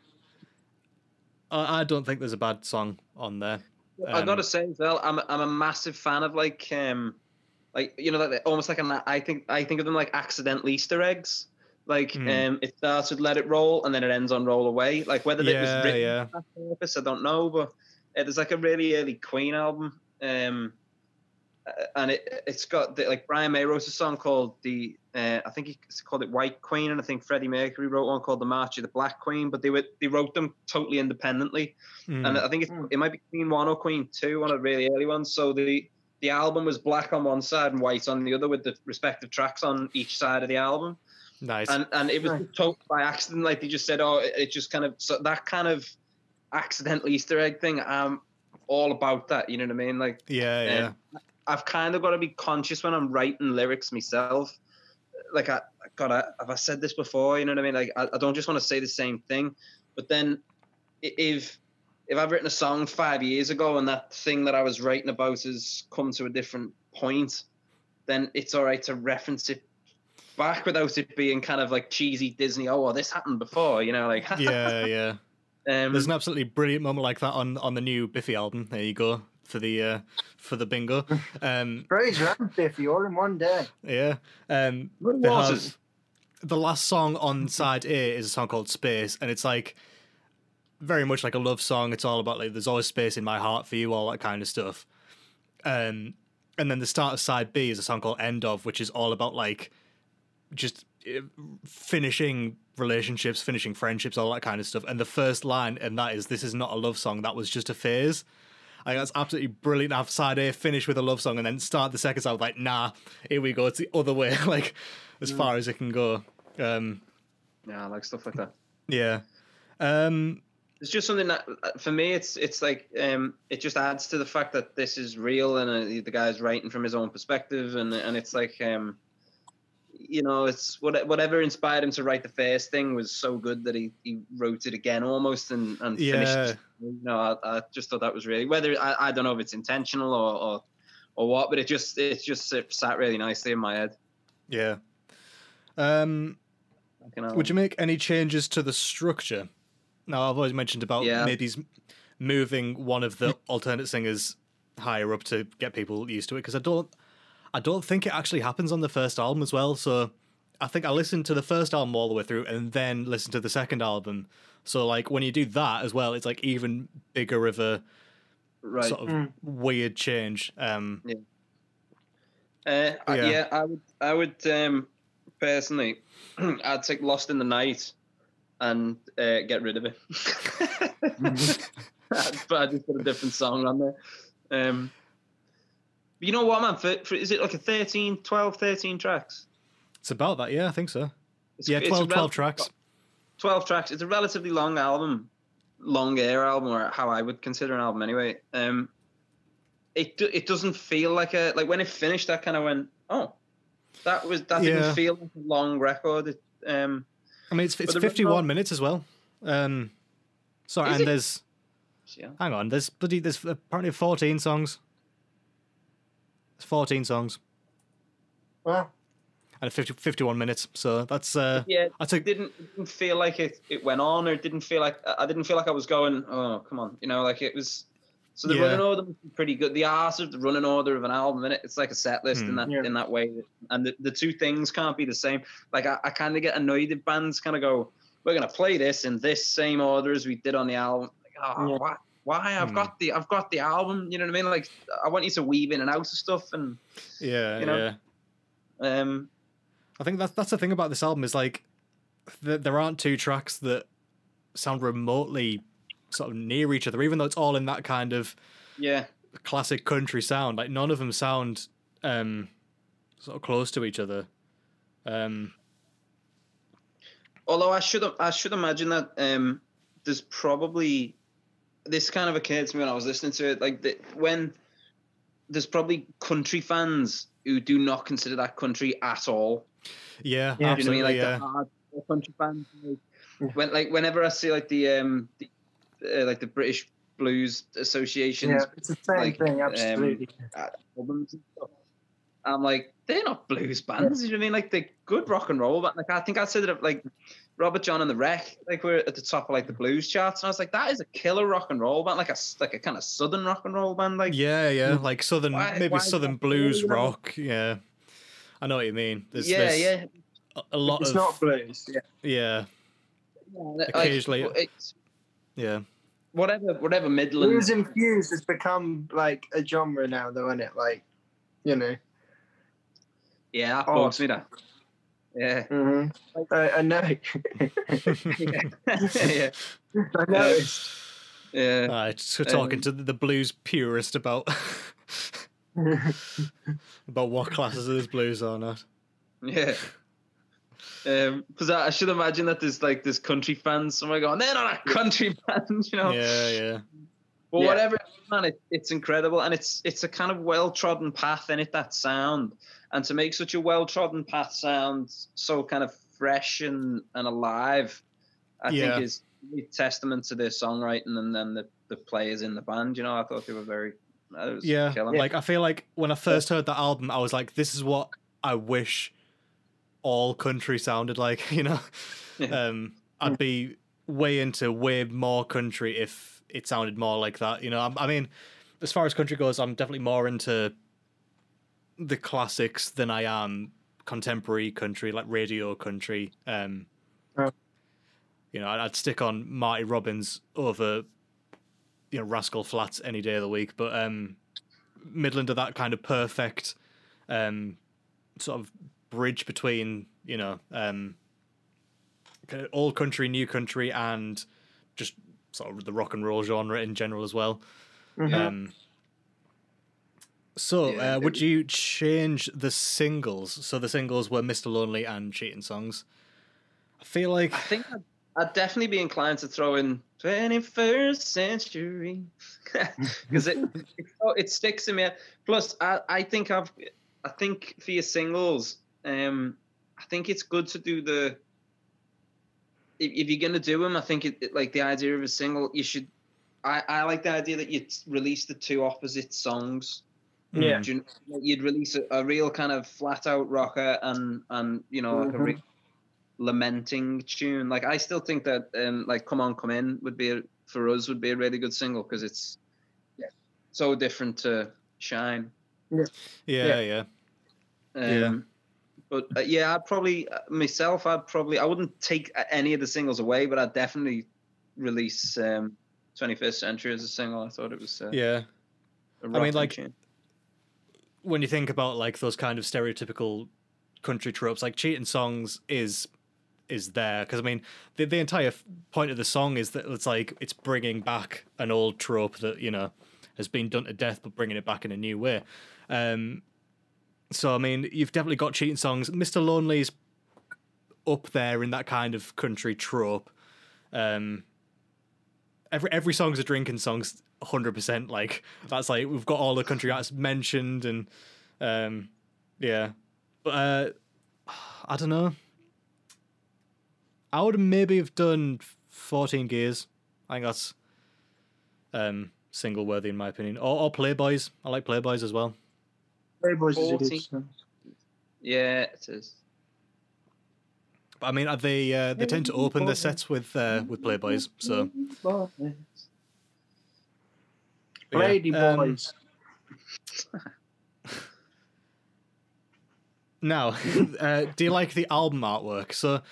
I, I don't think there's a bad song on there. I Um, gotta say as well, I'm a- I'm a massive fan of like um, like you know like almost like an I think I think of them like accidental Easter eggs. Like Hmm. um, it starts with "Let It Roll" and then it ends on "Roll Away." Like whether it was Yeah, written yeah. for that purpose, I don't know. But uh, there's like a really early Queen album, um, and it it's got the, like Brian May wrote a song called the uh, I think he called it White Queen, and I think Freddie Mercury wrote one called the March of the Black Queen. But they were they wrote them totally independently Mm. and I think it's, Mm. it might be Queen One or Queen Two, one of the really early ones. So the the album was black on one side and white on the other, with the respective tracks on each side of the album. Nice. And and it was Right. totally by accident. Like they just said, oh, it, it just kind of so that kind of accidental Easter egg thing. I'm all about that. You know what I mean? Like yeah, yeah. um, I've kind of got to be conscious when I'm writing lyrics myself. Like I, God, I, have I said this before? You know what I mean? Like I, I don't just want to say the same thing, but then if if I've written a song five years ago and that thing that I was writing about has come to a different point, then it's all right to reference it back without it being kind of like cheesy Disney. Oh, well, this happened before, you know? Like, yeah, yeah. um, There's an absolutely brilliant moment like that on on the new Biffy album. There you go for the uh, for the bingo. Um, Fraser and Biffy all in one day. yeah. Um, What was have- it? the last song on side A is a song called Space, and it's like very much like a love song. It's all about like there's always space in my heart for you, all that kind of stuff. Um, and then the start of side B is a song called End of, which is all about like just uh, finishing relationships, finishing friendships, all that kind of stuff. And the first line, and that is, "This is not a love song. That was just a phase." I think that's absolutely brilliant. to Have side A finish with a love song, and then start the second side with like, "Nah, here we go. It's the other way." like as far as it can go. Um, Yeah, I like stuff like that. yeah. Um, it's just something that uh, for me it's it's like um it just adds to the fact that this is real and uh, the guy's writing from his own perspective and and it's like um you know it's what, whatever inspired him to write the first thing was so good that he, he wrote it again almost and and finished Yeah. it. you know I, I just thought that was really whether I, I don't know if it's intentional or, or or what but it just it just sat really nicely in my head yeah. Um, would you make any changes to the structure? Now, I've always mentioned about Yeah. maybe moving one of the alternate singers higher up to get people used to it because I don't, I don't think it actually happens on the first album as well. So I think I listened to the first album all the way through and then listened to the second album. So like when you do that as well, it's like even bigger of a right sort of Mm. weird change. Um, Uh, I- Yeah. yeah. I would. I would um, personally, I'd take Lost in the Night and uh, get rid of it. but I just put a different song on there. Um, but you know what, man? For, for, is it like a 13, 12, 13 tracks? it's about that, yeah, I think so. It's, Yeah, it's a 12, 12 tracks. 12 tracks. It's a relatively long album, long air album, or how I would consider an album anyway. Um, it it doesn't feel like a like when it finished. I kind of went, oh, that was that Yeah. didn't feel like a long record. It, um, I mean, it's it's fifty one minutes as well. Um, sorry, and it? there's yeah, hang on, there's bloody there's apparently fourteen songs. There's fourteen songs Well, and 50, 51 minutes. So that's uh, yeah. I took didn't didn't feel like it, it went on, or didn't feel like I didn't feel like I was going. Oh, come on, you know, like it was. So the Yeah. running order must be pretty good. The art of the running order of an album, innit? It's like a set list in Hmm. that Yeah. in that way. And the, the two things can't be the same. Like I, I kind of get annoyed if bands kind of go, "We're gonna play this in this same order as we did on the album." Like, oh, Yeah. why? Why? I've Hmm. got the I've got the album. You know what I mean? Like I want you to weave in and out of stuff, and Yeah, You know? yeah. um, I think that's that's the thing about this album is like th- there aren't two tracks that sound remotely sort of near each other, even though it's all in that kind of yeah, classic country sound. Like none of them sound um, sort of close to each other. Um, Although I should I should imagine that um, there's probably this kind of occurred to me when I was listening to it. Like the, when there's probably country fans who do not consider that country at all. yeah, Yeah. Do you know what I absolutely. mean? Like yeah. the hardcore country fans. Like, when like whenever I see like the um the, uh, like the British Blues Association's Yeah, it's the same like, thing. um, Absolutely. albums. I'm like, they're not blues bands. You know what I mean? Like they're good rock and roll, but like I think I said that like Robert Jon and the Wreck, like we're at the top of like the blues charts, and I was like, that is a killer rock and roll band, like a s- like a kind of southern rock and roll band, like yeah, yeah, mm. like southern, Why- maybe why southern blues you know? rock. Yeah, I know what you mean. There's, yeah, there's yeah, a- a lot It's of not blues. Yeah. yeah, yeah. like, Occasionally- it's yeah, whatever, whatever Midland. Blues infused has become like a genre now, though, isn't it? Like, you know. Yeah, that Oh. bugs me. That. Yeah. hmm I, I know. yeah. I noticed. Yeah. Alright, so talking Um, to the the blues purist about about what classes of blues are not. Yeah. Um, because I, I should imagine that there's like there's country fans somewhere going, they're not a country band, you know. Yeah, yeah, But Yeah. whatever, man, it, it's incredible, and it's it's a kind of well trodden path in it. That sound, and to make such a well trodden path sound so kind of fresh and and alive, I Yeah. think is a testament to their songwriting and then the the players in the band. You know, I thought they were very. Was yeah. killer. Like I feel like when I first heard that album, I was like, "This is what I wish all country sounded like." You know, Yeah. um, I'd be way into way more country if it sounded more like that. You know, I, I mean, as far as country goes, I'm definitely more into the classics than I am contemporary country, like radio country. Um, Oh. You know, I'd, stick on Marty Robbins over, you know, Rascal Flatts any day of the week. But um, Midland are that kind of perfect um, sort of bridge between, you know, um, old country, new country, and just sort of the rock and roll genre in general as well. Mhm. Um, so, Yeah, uh, would it- you change the singles? So the singles were "Mr. Lonely" and "Cheating Songs." I feel like I think I'd, I'd definitely be inclined to throw in 21st century because it, it it sticks in me. Plus, I, I think I've I think for your singles, um, I think it's good to do the. If, if you're gonna do them, I think it, it- like the idea of a single. You should. I, I like the idea that you'd release the two opposite songs. Yeah. Do you- You'd release a, a real kind of flat out rocker and and you know like a Mhm. re- lamenting tune. Like I still think that um like Come On Come In would be a, for us would be a really good single because it's yeah, so different to Shine. yeah, Yeah. yeah, Um, Yeah. But uh, yeah, I'd probably uh, myself. I'd probably I wouldn't take uh, any of the singles away, but I'd definitely release um, 21st Century as a single. I thought it was. Uh, yeah. a mean, like, tune. When you think about like those kind of stereotypical country tropes, like "Cheating Songs" is is there because I mean the the entire point of the song is that it's like it's bringing back an old trope that you know has been done to death, but bringing it back in a new way. Um, so I mean, you've definitely got cheating songs. Mr. Lonely's up there in that kind of country trope. Um, every every song's a drinking song's hundred percent like that's like we've got all the country artists mentioned and um, yeah, but uh, I don't know. I would maybe have done fourteen gears. I think that's um single worthy in my opinion. Or, or Playboys. I like Playboys as well. Playboys is a good song. Yeah, it is. I mean, uh, they uh, they tend to open their sets with uh, with Playboys. So Yeah, Lady um, boys. Now, uh, do you like the album artwork? So,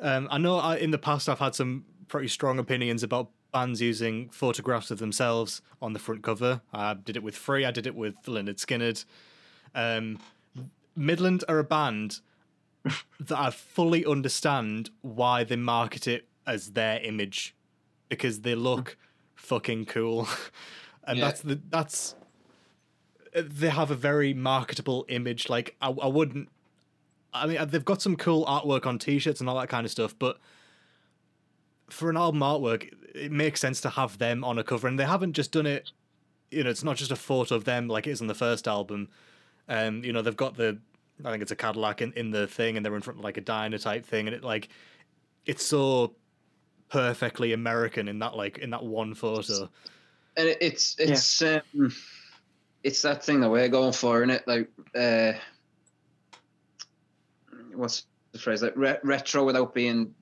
um, I know I, in the past I've had some pretty strong opinions about bands using photographs of themselves on the front cover. I did it with Free, I did it with Lynyrd Skynyrd. Um, Midland are a band that I fully understand why they market it as their image because they look fucking cool, and Yeah. that's the that's they have a very marketable image. Like I, I wouldn't. I mean, they've got some cool artwork on T-shirts and all that kind of stuff, but for an album artwork, it- it makes sense to have them on a cover, and they haven't just done it. You know, it's not just a photo of them like it is on the first album. Um, you know, they've got the, I think it's a Cadillac in, in the thing, and they're in front of like a diner type thing, and it like, it's so perfectly American in that like in that one photo. and it- it's it's um, it's that thing that we're going for, isn't it? Like, uh, what's the phrase? Like re- retro without being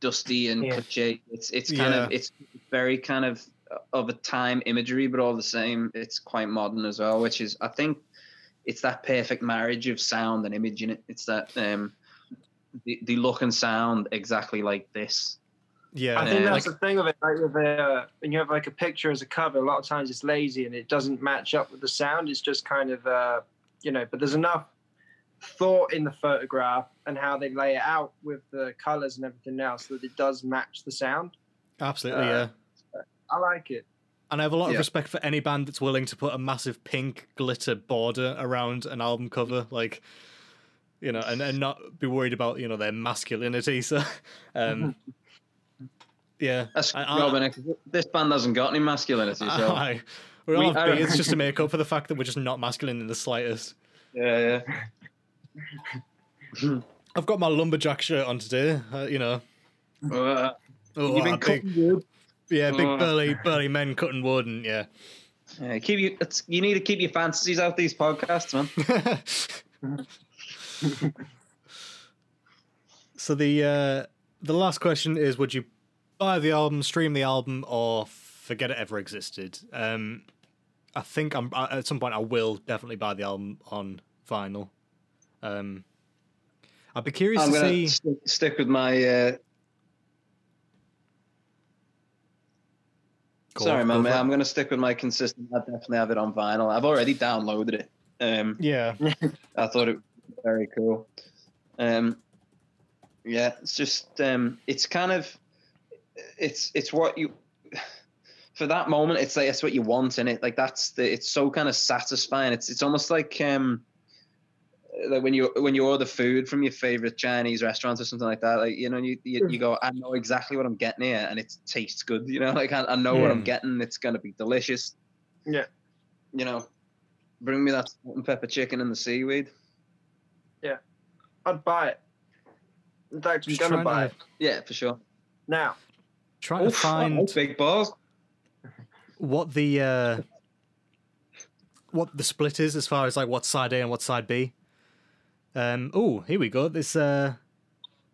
dusty and Yeah. cliche. It's it's kind of it's very kind of of a time imagery, but all the same, it's quite modern as well. Which is, I think, it's that perfect marriage of sound and image in it. It's that um, the, the look and sound exactly like this. Yeah, I think Yeah. that's like, the thing of it. Like with a, when you have like a picture as a cover, a lot of times it's lazy and it doesn't match up with the sound. It's just kind of, uh, you know, but there's enough thought in the photograph and how they lay it out with the colors and everything else that it does match the sound. absolutely, uh, yeah. I like it. And I have a lot of respect for any band that's willing to put a massive pink glitter border around an album cover, like you know, and, and not be worried about you know their masculinity. So, um, yeah, That's I- I- Robin. This band hasn't got any masculinity, so I, we all We- have beards just to make up for the fact that we're just not masculine in the slightest. yeah, yeah. I've got my lumberjack shirt on today. Uh, you know, Uh, oh, You've been cutting wood. Yeah, big Oh. burly burly men cutting wood, and yeah. Yeah, keep you. It's, you need to keep your fantasies out these podcasts, man. so the uh, the last question is: Would you buy the album, stream the album, or forget it ever existed? Um, I think I'm I- at some point I will definitely buy the album on vinyl. Um, I'd be curious I'm to gonna see. st- stick with my. Uh, Go sorry, on, man. I'm gonna stick with my consistent. I definitely have it on vinyl. I've already downloaded it. Um, Yeah, I thought it was very cool. Um, yeah, it's just um, it's kind of it's it's what you for that moment. It's like it's what you want in it. Like that's the. It's so kind of satisfying. It's it's almost like um, like when you when you order food from your favorite Chinese restaurants or something like that. Like you know, you you, you go, I know exactly what I'm getting here, and it tastes good. You know, like I, I know what I'm Mm. getting. It's gonna be delicious. Yeah. You know, bring me that salt and pepper chicken and the seaweed. Yeah, I'd buy it. In fact, I'm gonna trying buy to- it Yeah, for sure. now. trying to find big balls. what the uh, what the split is as far as like what side A and what side B. Um, oh, here we go. This uh,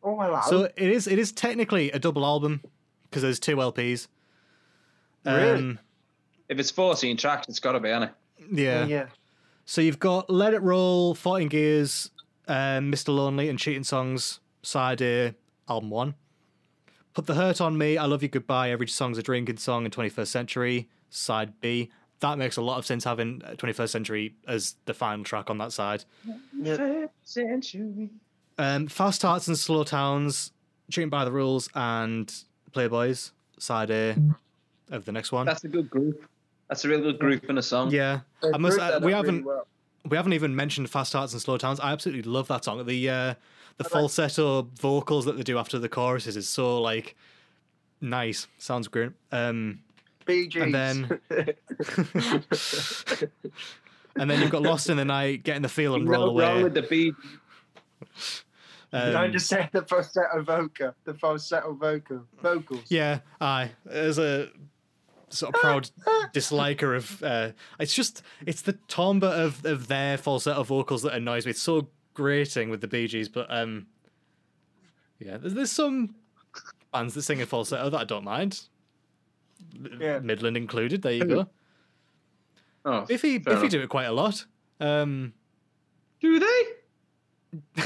Oh, hello. so it is it is technically a double album because there's two LPs. Um, Really? If it's 14 tracks, it's got to be, hasn't it? Yeah. yeah. So you've got Let It Roll, 14 Gears, um, Mr. Lonely, and Cheating Songs, side A, album one. Put the Hurt on Me, I Love You Goodbye, Every Song's a Drinking Song, and 21st Century, side B. That makes a lot of sense having uh, 21st Century as the final track on that side. yeah. Um, Fast Hearts and Slow Towns, Cheating by the Rules, and Playboys, side A of the next one. That's a good group. That's a real good group in a song. yeah, They I must. Uh, we haven't. well. we haven't even mentioned Fast Hearts and Slow Towns. I absolutely love that song. The uh, the falsetto vocals that they do after the choruses is so like nice. Sounds great. Um, Bee Gees. And then- and then you've got Lost in the Night, Getting the Feel and Roll No wrong Away. with the beat. Um, I just said the falsetto vocal. The falsetto vocal vocals. Yeah, aye. As a sort of proud disliker of, uh, it's just it's the timbre of of their falsetto vocals that annoys me. It's so grating with the Bee Gees, but um, yeah, there's, there's some bands that sing in falsetto that I don't mind. Yeah. Midland included. There you go. Oh, Biffy, Biffy enough. do it quite a lot. Um, do they?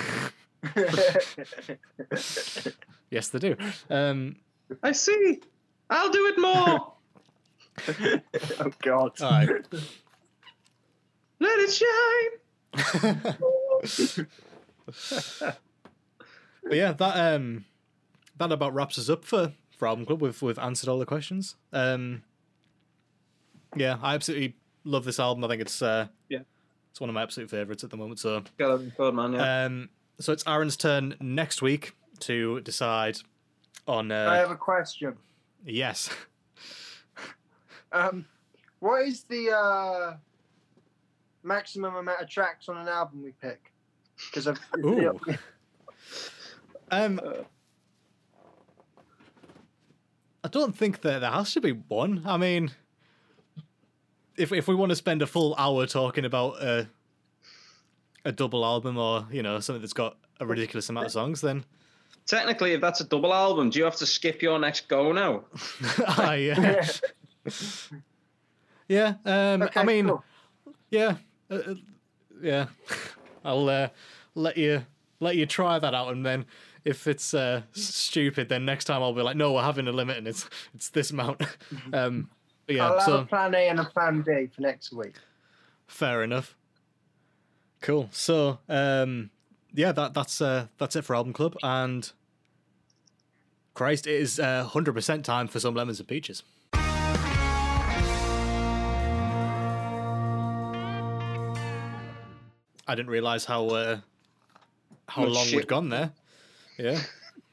yes, they do. Um, I see. I'll do it more. oh God. right. Let it shine. But yeah, that um, that about wraps us up for for album club. We've we've answered all the questions. Um, yeah, I absolutely love this album. I think it's uh, Yeah. it's one of my absolute favorites at the moment. So Got a good man, yeah. um, so it's Aaron's turn next week to decide on I uh, have a question. yes. Um, what is the uh, maximum amount of tracks on an album we pick? Because I've Ooh. Um, I don't think that there has to be one. I mean, if if we want to spend a full hour talking about a a double album or you know something that's got a ridiculous amount of songs, then Technically, if that's a double album, do you have to skip your next go now? I yeah, yeah. Um, Okay, I mean, cool. yeah, uh, uh, yeah. I'll uh, let you let you try that out, and then if it's uh, stupid, then next time I'll be like, no, we're having a limit, and it's it's this amount. um, yeah, I'll have so a plan A and a plan B for next week. fair enough. Cool. So um, yeah, that that's uh, that's it for album club, and Christ, it is uh, hundred percent time for some lemons and peaches. I didn't realize how uh, how long shit. we'd gone there. Yeah,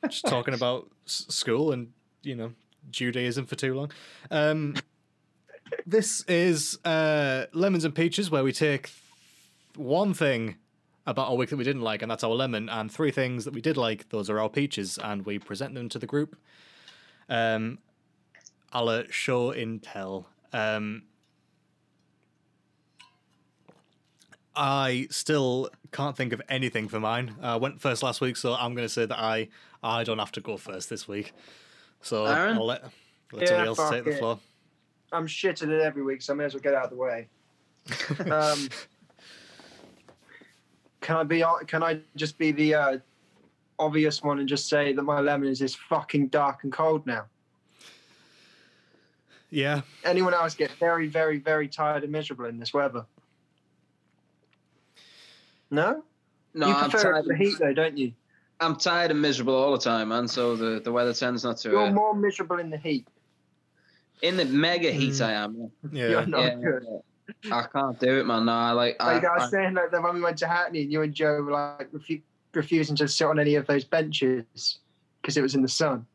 just talking about school and you know Judaism for too long. Um, this is uh, lemons and peaches, where we take one thing about our week that we didn't like, and that's our lemon, and three things that we did like. Those are our peaches, and we present them to the group. Um, a la show and tell. Um, I still can't think of anything for mine. I went first last week, so I'm going to say that I I don't have to go first this week. So Aaron? I'll let, let Yeah, somebody else fuck take the floor. I'm shitting it every week, so I may as well get out of the way. Um, can I be? Can I just be the uh, obvious one and just say that my lemon is this fucking dark and cold now? Yeah, Anyone else get very, very, very tired and miserable in this weather? No, No, you I'm prefer tired. the heat though, don't you? I'm tired and miserable all the time, man. So the, the weather tends not to. You're Uh, more miserable in the heat. in the mega heat, Mm. I am. yeah. You're not Yeah, good. I can't do it, man. No, I like. I, Like I, I- was saying, like when we went to Hackney, and you and Joe were like refu- refusing to sit on any of those benches because it was in the sun.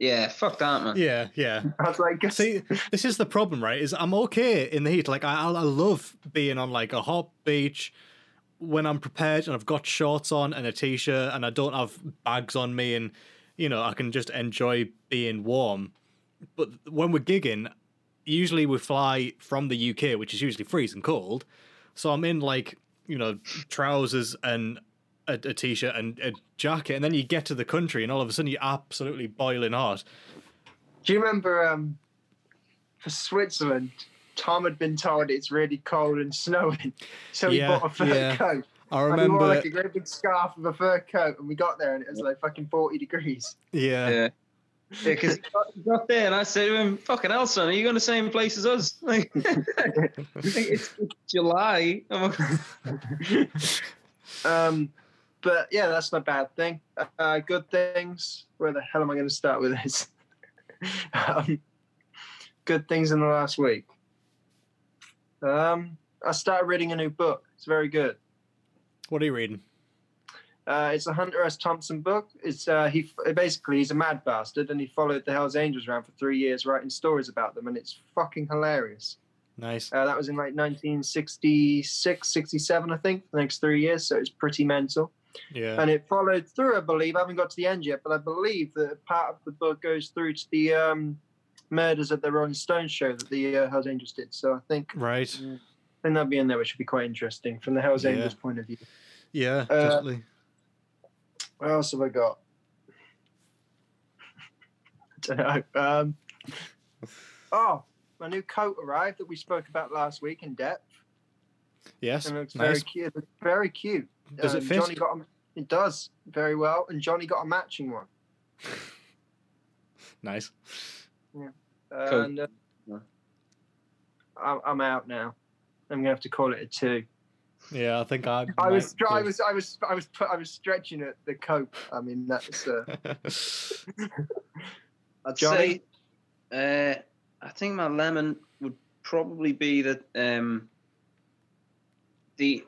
yeah, fuck that, man. Yeah, yeah. I was like, See, this is the problem, right? Is I'm okay in the heat. Like I, I I love being on like a hot beach when I'm prepared and I've got shorts on and a t-shirt and I don't have bags on me and you know I can just enjoy being warm. But when we're gigging, usually we fly from the UK, which is usually freezing cold. So I'm in like you know trousers and a, a t-shirt and a jacket, and then you get to the country and all of a sudden you're absolutely boiling hot. Do you remember um, for Switzerland? Tom had been told it's really cold and snowing, so he Yeah, bought a fur yeah. coat. I And he wore remember, like a great big scarf with a fur coat, and we got there and it was like fucking forty degrees. yeah. Yeah. Yeah, because he got- he got there and I said to him, "Fucking hell, son, are you going to the same place as us?" Like, it's, it's July. Um, but yeah, that's not a bad thing. Uh, good things. Where the hell am I going to start with this? um, good things in the last week. Um, I started reading a new book. It's very good. What are you reading? Uh, it's a Hunter S. Thompson book. It's uh, he basically he's a mad bastard, and he followed the Hell's Angels around for three years, writing stories about them, and it's fucking hilarious. Nice. Uh, that was in like 1966, 67, I think. The next three years, so it's pretty mental. Yeah. and it followed through. I believe I haven't got to the end yet, but I believe that part of the book goes through to the um, murders at the Rolling Stones show that the uh, Hells Angels did. So I think, Right. Think that'll be in there, which should be quite interesting from the Hells Yeah. Angels point of view. Yeah, Uh, definitely. What else have I got? I don't know. Um, oh, my new coat arrived that we spoke about last week in depth. Yes, And it looks nice. very cute. It's very cute. Does it Um, fit? Johnny got a, it does very well, and Johnny got a matching one. Nice. Cool. And uh, Yeah. I'm, I'm out now. I'm gonna have to call it a two. Yeah, I think I. I was, I was, I was, I was, I was stretching at the cope. I mean, that's uh, I'd Johnny? say, uh, I think my lemon would probably be that um, the,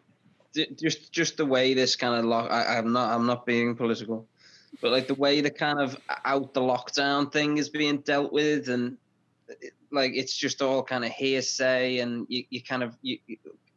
the just just the way this kind of lock. I, I'm not I'm not being political, but like the way the kind of out the lockdown thing is being dealt with, and like it's just all kind of hearsay, and you, you kind of you,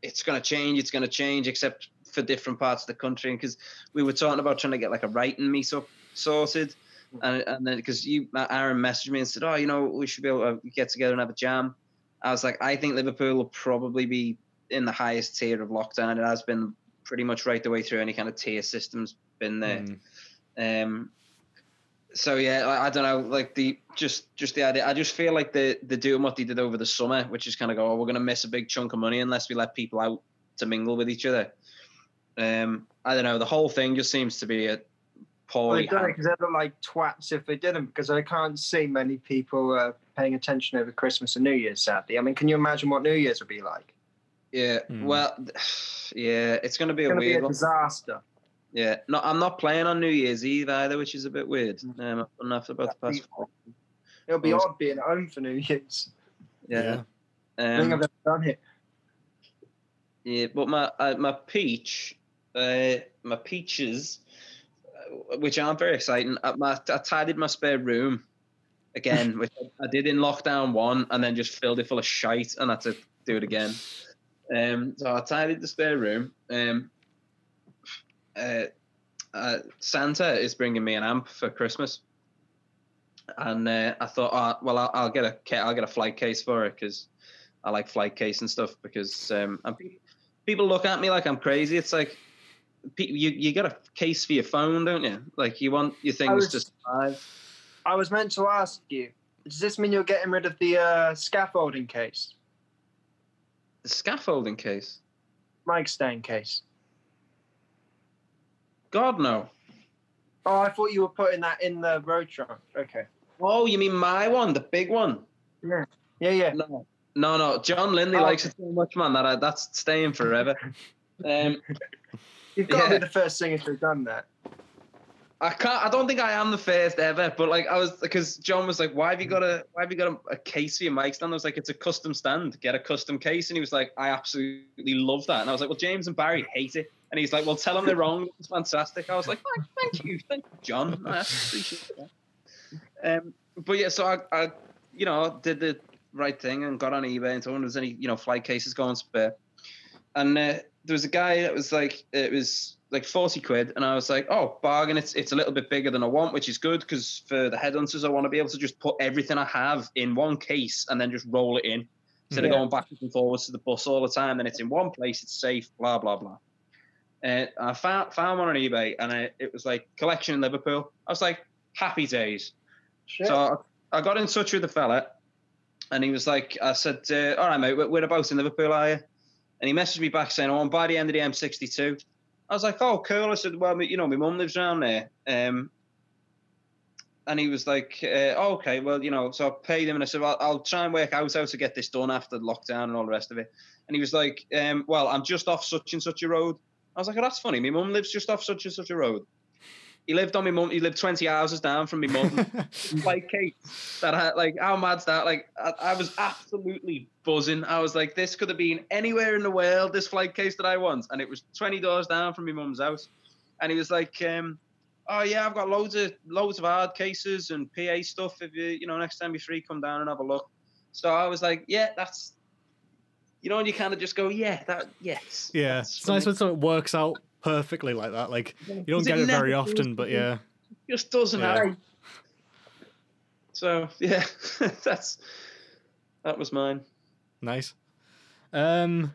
it's going to change, it's going to change, except for different parts of the country. Because we were talking about trying to get like a writing meetup sorted and and then because you Aaron messaged me and said, oh, you know, we should be able to get together and have a jam. I was like, I think Liverpool will probably be in the highest tier of lockdown. It has been pretty much right the way through any kind of tier system's been there. Mm. Um, so yeah, I, I don't know, like the just just the idea. I just feel like the the doing what they did over the summer, which is kind of go, oh, we're gonna miss a big chunk of money unless we let people out to mingle with each other. Um, I don't know. The whole thing just seems to be a well, poorly. they done it because they look like twats if they didn't. Because I can't see many people uh, paying attention over Christmas and New Year's. Sadly, I mean, can you imagine what New Year's would be like? Yeah, Hmm. well, yeah, it's going to be It's a going to be weird a one. disaster. Yeah, no, I'm not playing on New Year's Eve either, which is a bit weird. Mm. Um, I've done that about the past. It'll be odd being at home for New Year's. Yeah, I think um, I've ever done it. yeah, but my uh, my peach, uh, my peaches, uh, which aren't very exciting. uh, my, I tidied my spare room again, which I did in lockdown one, and then just filled it full of shite, and had to do it again. Um, so I tidied the spare room. Um, uh, uh, Santa is bringing me an amp for Christmas, and uh, I thought, oh, well, I'll, I'll get a I'll get a flight case for it because I like flight case and stuff. Because um, people look at me like I'm crazy. It's like you you got a case for your phone, don't you? Like you want your things was- to survive. I was meant to ask you. Does this mean you're getting rid of the uh, scaffolding case, The scaffolding case. mic stand case? God no. Oh, I thought you were putting that in the road trunk. Okay. Oh, you mean my one, the big one? Yeah. Yeah, yeah. No, no, no. John Lindley Oh, likes it so much, man. That I, that's staying forever. um, You've got to be the first singer to have done that. I can't. I don't think I am the first ever, but like I was, because John was like, "Why have you got a? Why have you got a, a case for your mic stand?" I was like, "It's a custom stand. Get a custom case." And he was like, "I absolutely love that." And I was like, "Well, James and Barry hate it." And he's like, "Well, tell them they're wrong. It's fantastic." I was like, "Thank, thank you, thank you, John. I appreciate that." Um, but yeah, so I, I, you know, did the right thing and got on eBay and told him there's any, you know, flight cases going spare. And uh, there was a guy that was like, it was like 40 quid. And I was like, oh, bargain. It's, it's a little bit bigger than I want, which is good because for the headhunters, I want to be able to just put everything I have in one case and then just roll it in instead Yeah. of going backwards and forwards to the bus all the time. Then it's in one place, it's safe, blah, blah, blah. Uh, I found, found one on eBay and I, it was like collection in Liverpool. I was like, happy days. Shit. So I, I got in touch with the fella, and he was like, I said, uh, "All right, mate, where- whereabouts in Liverpool are you?" And he messaged me back saying, "Oh, I'm by the end of the M62." I was like, "Oh, cool." I said, "Well, you know, my mum lives around there." Um, and he was like, uh, oh, "Okay, well, you know." So I paid him, and I said, "Well, I'll try and work out how to get this done after lockdown and all the rest of it." And he was like, um, "Well, I'm just off such and such a road." I was like, "Oh, that's funny. My mum lives just off such and such a road." He lived on my mum. He lived 20 houses down from my mum like Kate that I, like how mad's that like I, I was absolutely buzzing I was like this could have been anywhere in the world this flight case that I want and it was 20 doors down from my mum's house and he was like um oh yeah I've got loads of loads of hard cases and PA stuff if you you know next time you're free come down and have a look so I was like yeah that's you know and you kind of just go yeah that yes yeah, it's nice when something works out perfectly like that. Like you don't get it very often, but yeah, it just doesn't Yeah. happen so yeah that's that was mine nice. Um,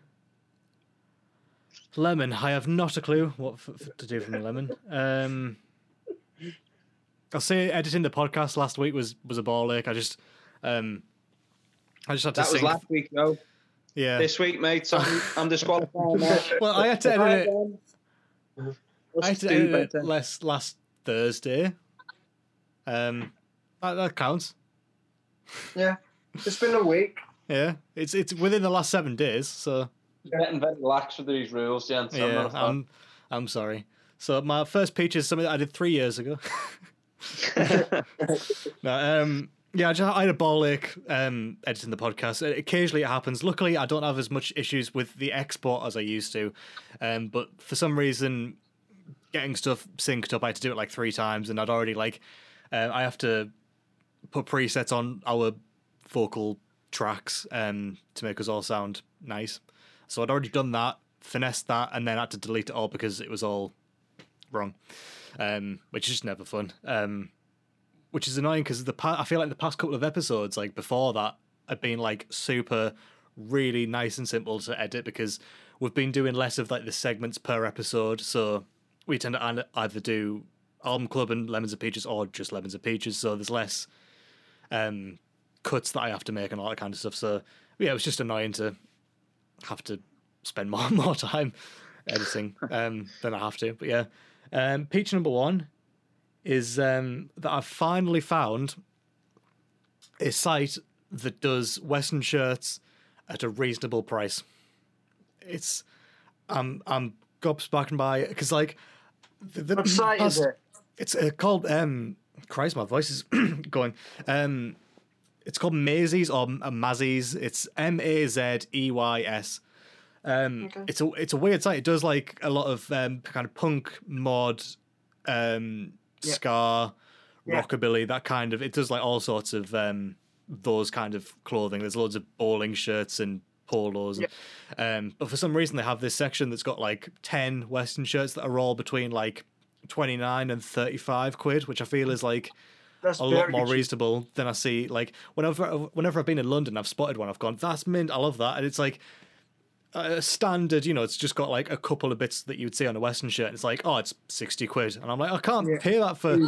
lemon. I have not a clue what f- f- to do from the lemon. Um, I'll say editing the podcast last week was was a ball ache. I just um, I just had to That was last week, though. Yeah. This week, mate, so I'm, I'm disqualified well, I had to edit it. I had to do edit it better. last last Thursday. Um, that, that counts. Yeah, it's been a week. Yeah, it's it's within the last seven days. So Getting very lax with these rules, gents. I'm yeah, not a. I'm I'm sorry. So my first peach is something that I did three years ago. no, um, yeah, I, just, I had a ball ache um, editing the podcast. Uh, Occasionally it happens. Luckily, I don't have as much issues with the export as I used to. Um, but for some reason, getting stuff synced up, I had to do it like three times, and I'd already like uh, I have to put presets on our vocal tracks um, to make us all sound nice. So I'd already done that, finessed that, and then had to delete it all because it was all wrong, um, which is just never fun. Um, which is annoying because the pa- I feel like the past couple of episodes, like before that, have been like super, really nice and simple to edit because we've been doing less of like the segments per episode. So we tend to either do album club and lemons and peaches or just lemons and peaches. So there's less um, cuts that I have to make and all that kind of stuff. So yeah, it was just annoying to have to spend more and more time editing um, than I have to. But yeah, um, peach number one is um, that I've finally found a site that does Western shirts at a reasonable price. It's I'm I'm gobsmacked by because like the, the What site is it? It's uh, called um. Christ, my voice is going. Um, it's called Mazeys or uh, Mazzies. It's M A Z E Y S. Um, it's a it's a weird site. It does like a lot of um, kind of punk mod, um, Yeah. ska, Yeah. rockabilly, that kind of. It does like all sorts of um, those kind of clothing. There's loads of bowling shirts and polos. And, um, but for some reason, they have this section that's got like ten Western shirts that are all between like twenty nine and thirty five quid, which I feel is like That's a lot more cheap. reasonable than I see. Like whenever whenever I've been in London, I've spotted one. I've gone, that's mint. I love that, and it's like a standard. You know, it's just got like a couple of bits that you would see on a Western shirt. And it's like, oh, it's sixty quid, and I'm like, I can't Yeah. pay that for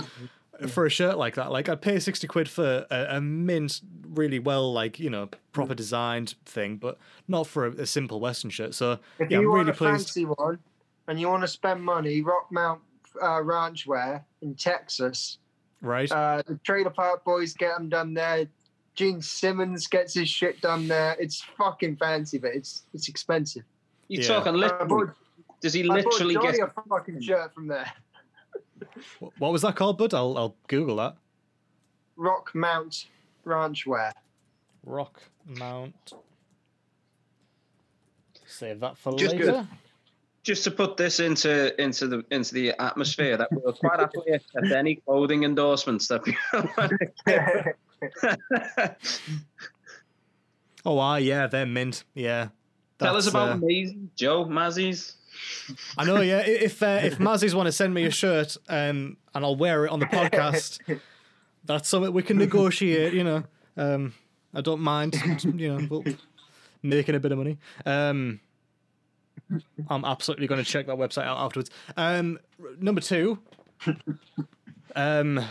for a shirt like that. Like I'd pay sixty quid for a, a mint, really well, like you know, proper designed thing, but not for a, a simple Western shirt. So If yeah, you I'm want really a pleased. fancy one and you want to spend money, Rockmount uh, Ranch Wear in Texas. Right? Uh, the Trailer Park Boys get them done there. Gene Simmons gets his shit done there. It's fucking fancy, but it's it's expensive. You Yeah. talking I literally? bought, Does he literally Johnny get? a fucking shirt from there. What was that called, bud? I'll I'll Google that. Rockmount Ranch Wear. Rock Mount. Save that for Just later. good. Just to put this into into the into the atmosphere, that we'll quite happily accept any clothing endorsements that people Oh, ah, yeah, they're mint. Yeah. Tell us about uh, Maze, Joe Mazzies. I know, yeah. If uh, if Mazzies want to send me a shirt, um, and I'll wear it on the podcast, that's something we can negotiate. You know, um, I don't mind. You know, making a bit of money. Um, I'm absolutely going to check that website out afterwards. Um, number two, um,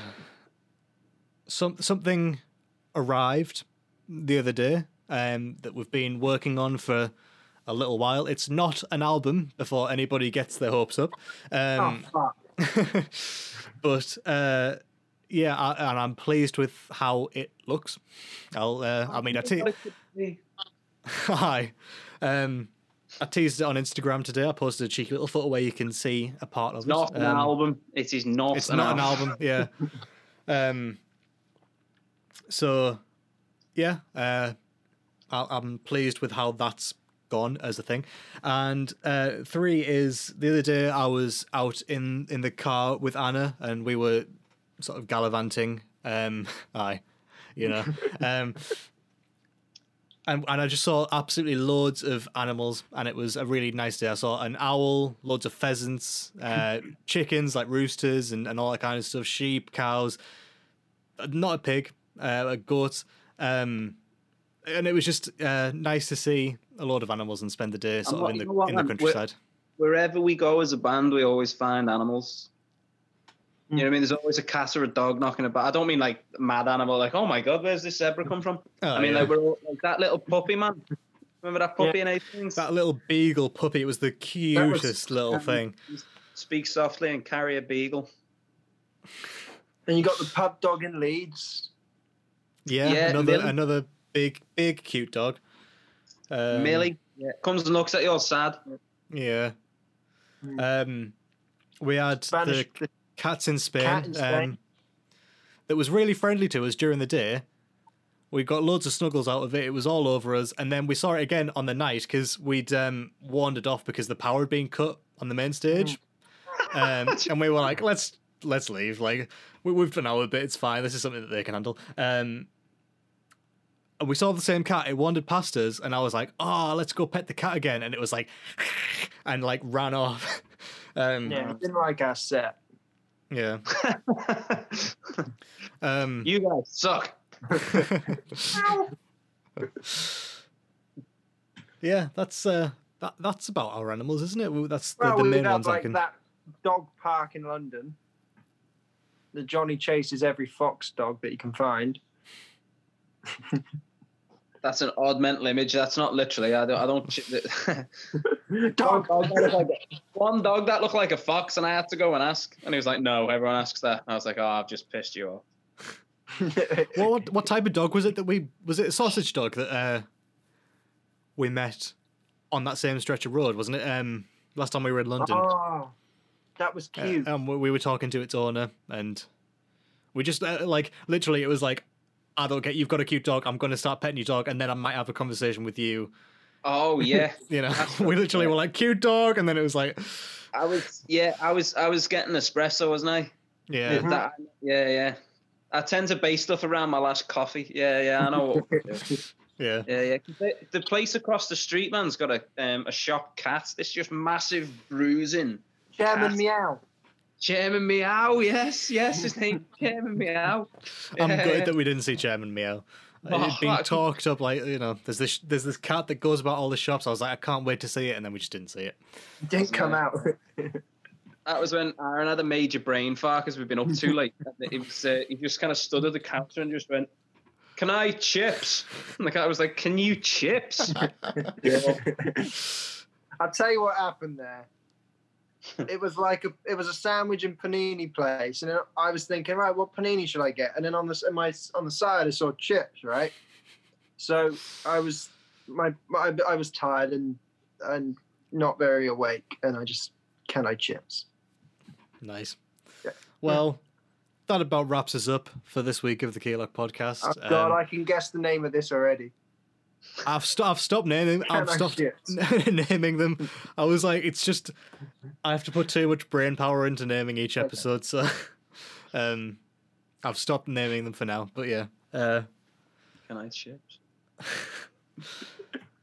some something arrived the other day um, that we've been working on for a little while. It's not an album before anybody gets their hopes up. oh Um, fuck! but uh, yeah, I, and I'm pleased with how it looks. I'll, uh, I mean, I te- hi, um, I teased it on Instagram today. I posted a cheeky little photo where you can see a part of It's it. not an Um, album. It is not. It's an not an album. album. Yeah. um. So, yeah, uh, I, I'm pleased with how that's gone as a thing. And uh, three is the other day I was out in in the car with Anna and we were sort of gallivanting. Um, aye, you know. um, and, and I just saw absolutely loads of animals, and it was a really nice day. I saw an owl, loads of pheasants, uh, chickens like roosters, and, and all that kind of stuff. Sheep, cows, not a pig, uh, a goat, um, and it was just uh, nice to see a lot of animals and spend the day sort of in the what, in the man? We're- countryside. Wherever we go as a band, we always find animals. You know what I mean? There's always a cat or a dog knocking about. I don't mean like mad animal, like oh my god, where's this zebra come from? Oh, I mean yeah. like we're all, like that little puppy man. Remember that puppy in Hastings? that little beagle puppy. It was the cutest little um, thing. Speak softly and carry a beagle. And you got the pub dog in Leeds. Yeah, yeah, another Millie. another big big cute dog. Um, Millie yeah. comes and looks at you all sad. Yeah. Mm. Um, we had Spanish. the cats in Spain, cat in Spain. Um, that was really friendly to us during the day. We got loads of snuggles out of it. It was all over us, and then we saw it again on the night because we'd um, wandered off because the power had been cut on the main stage, um, and we were like, "Let's let's leave." Like we, we've done our bit. It's fine. This is something that they can handle. Um, and we saw the same cat. It wandered past us, and I was like, "Oh, let's go pet the cat again." And it was like, and like ran off. um, yeah, didn't like our set. yeah. Um, you guys suck. yeah, that's uh, that that's about our animals, isn't it? That's the, Well, the main ones I like can. that dog park in London. The Johnny chases every fox dog that you can find. That's an odd mental image. That's not literally. I don't. I don't. Dog. One dog that looked like a- one dog that looked like a fox, and I had to go and ask, and he was like, "No, everyone asks that." I was like, "Oh, I've just pissed you off." What, what what type of dog was it that we was it a sausage dog that uh, we met on that same stretch of road, wasn't it? Um, last time we were in London, oh, that was Uh, cute. and we we were talking to its owner, and we just uh, like literally it was like, I don't get you've got a cute dog. I'm going to start petting your dog, and then I might have a conversation with you. Oh yeah, You know, That's we literally yeah. were like cute dog, and then it was like, I was. Yeah, I was. I was getting espresso, wasn't I? yeah, Mhm. That, yeah, yeah. I tend to base stuff around my last coffee. Yeah, yeah, I know. What we're yeah. Yeah, yeah. 'Cause The, the place across the street, man's got a um, a shop cat. It's just massive bruising. Chairman cat. Meow. Chairman Meow, yes, yes, his name Chairman Meow. I'm Yeah, good that we didn't see Chairman Meow. Oh, It's been talked up like you know. There's this there's this cat that goes about all the shops. I was like, I can't wait to see it, and then we just didn't see it. Didn't come Yeah. out. That was when Aaron had a major brain fart because we've been up too late. It was, uh, he just kind of stood at the counter and just went, "Can I chips?" And the cat was like, "Can you chips?" I'll tell you what happened there. It was like a it was a sandwich and panini place, and I was thinking, right, what panini should I get? And then on the my on the side, I saw chips, right? So I was my, my I was tired and and not very awake, and I just can I chips? Nice. Yeah. Well, that about wraps us up for this week of the Keylock podcast. Oh God, Um, I can guess the name of this already. I've st- I've stopped naming. I've stopped naming them. I was like, it's just I have to put too much brain power into naming each episode, so um, I've stopped naming them for now. But yeah, uh, Can I chips?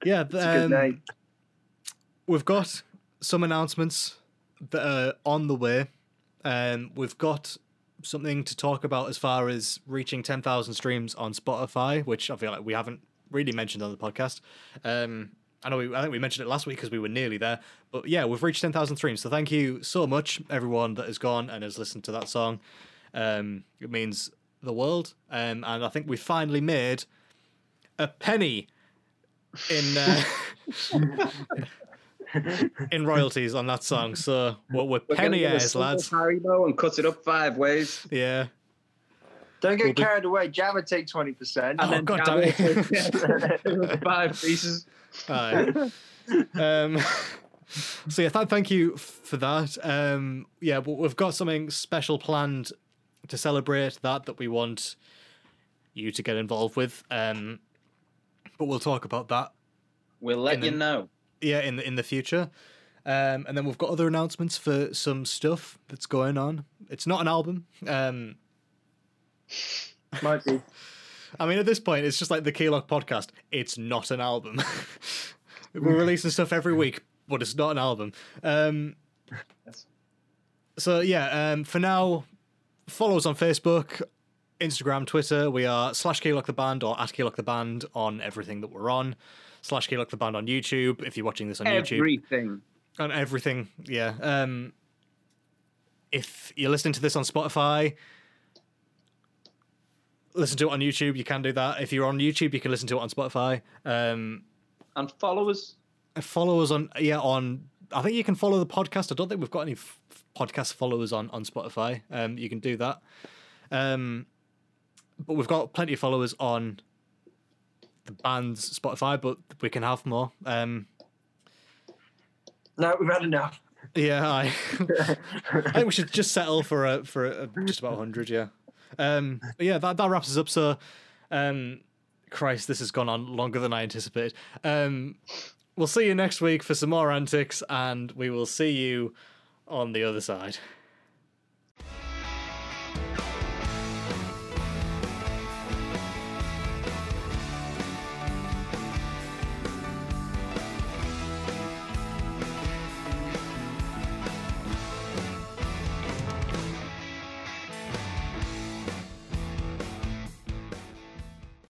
yeah. It's a good um, we've got some announcements that are on the way. Um, we've got something to talk about as far as reaching 10,000 streams on Spotify, which I feel like we haven't really mentioned on the podcast. Um, I know we, I think we mentioned it last week because we were nearly there, but yeah, we've reached 10,000 streams. So thank you so much, everyone that has gone and has listened to that song. Um, it means the world. Um, and I think we finally made a penny in. Uh, in royalties on that song. So we're, we're We're gonna penny get a heirs, single lads. Haribo and cut it up five ways. Yeah. Don't get we'll be- carried away. Java take twenty percent. Oh, then God jam damn it. it. five pieces. Aye. um, so yeah, th- thank you for that. Um, yeah, but we've got something special planned to celebrate that that we want you to get involved with. Um, but we'll talk about that We'll let you then- know. yeah in the in the future. Um, and then we've got other announcements for some stuff that's going on. It's not an album. Um, Might be. I mean, at this point, it's just like the Keylock podcast. It's not an album. We're releasing stuff every week, but it's not an album. Um, Yes. so yeah, um, for now, follow us on Facebook, Instagram, Twitter. We are slash Keylock the band or at Keylock the band on everything that we're on. Slash Keylock the band on YouTube if you're watching this on YouTube Everything. on everything. Yeah. Um, if you're listening to this on Spotify, listen to it on YouTube. You can do that. If you're on YouTube, you can listen to it on Spotify. Um, and follow us. Follow us on yeah on. I think you can follow the podcast. I don't think we've got any f- podcast followers on on Spotify. Um, you can do that. Um, but we've got plenty of followers on the band's Spotify, but we can have more. Um, no, we've had enough. Yeah, I, I think we should just settle for a for a, just about hundred. Yeah, um, yeah, that that wraps us up. So, um, Christ, this has gone on longer than I anticipated. Um, we'll see you next week for some more antics, and we will see you on the other side.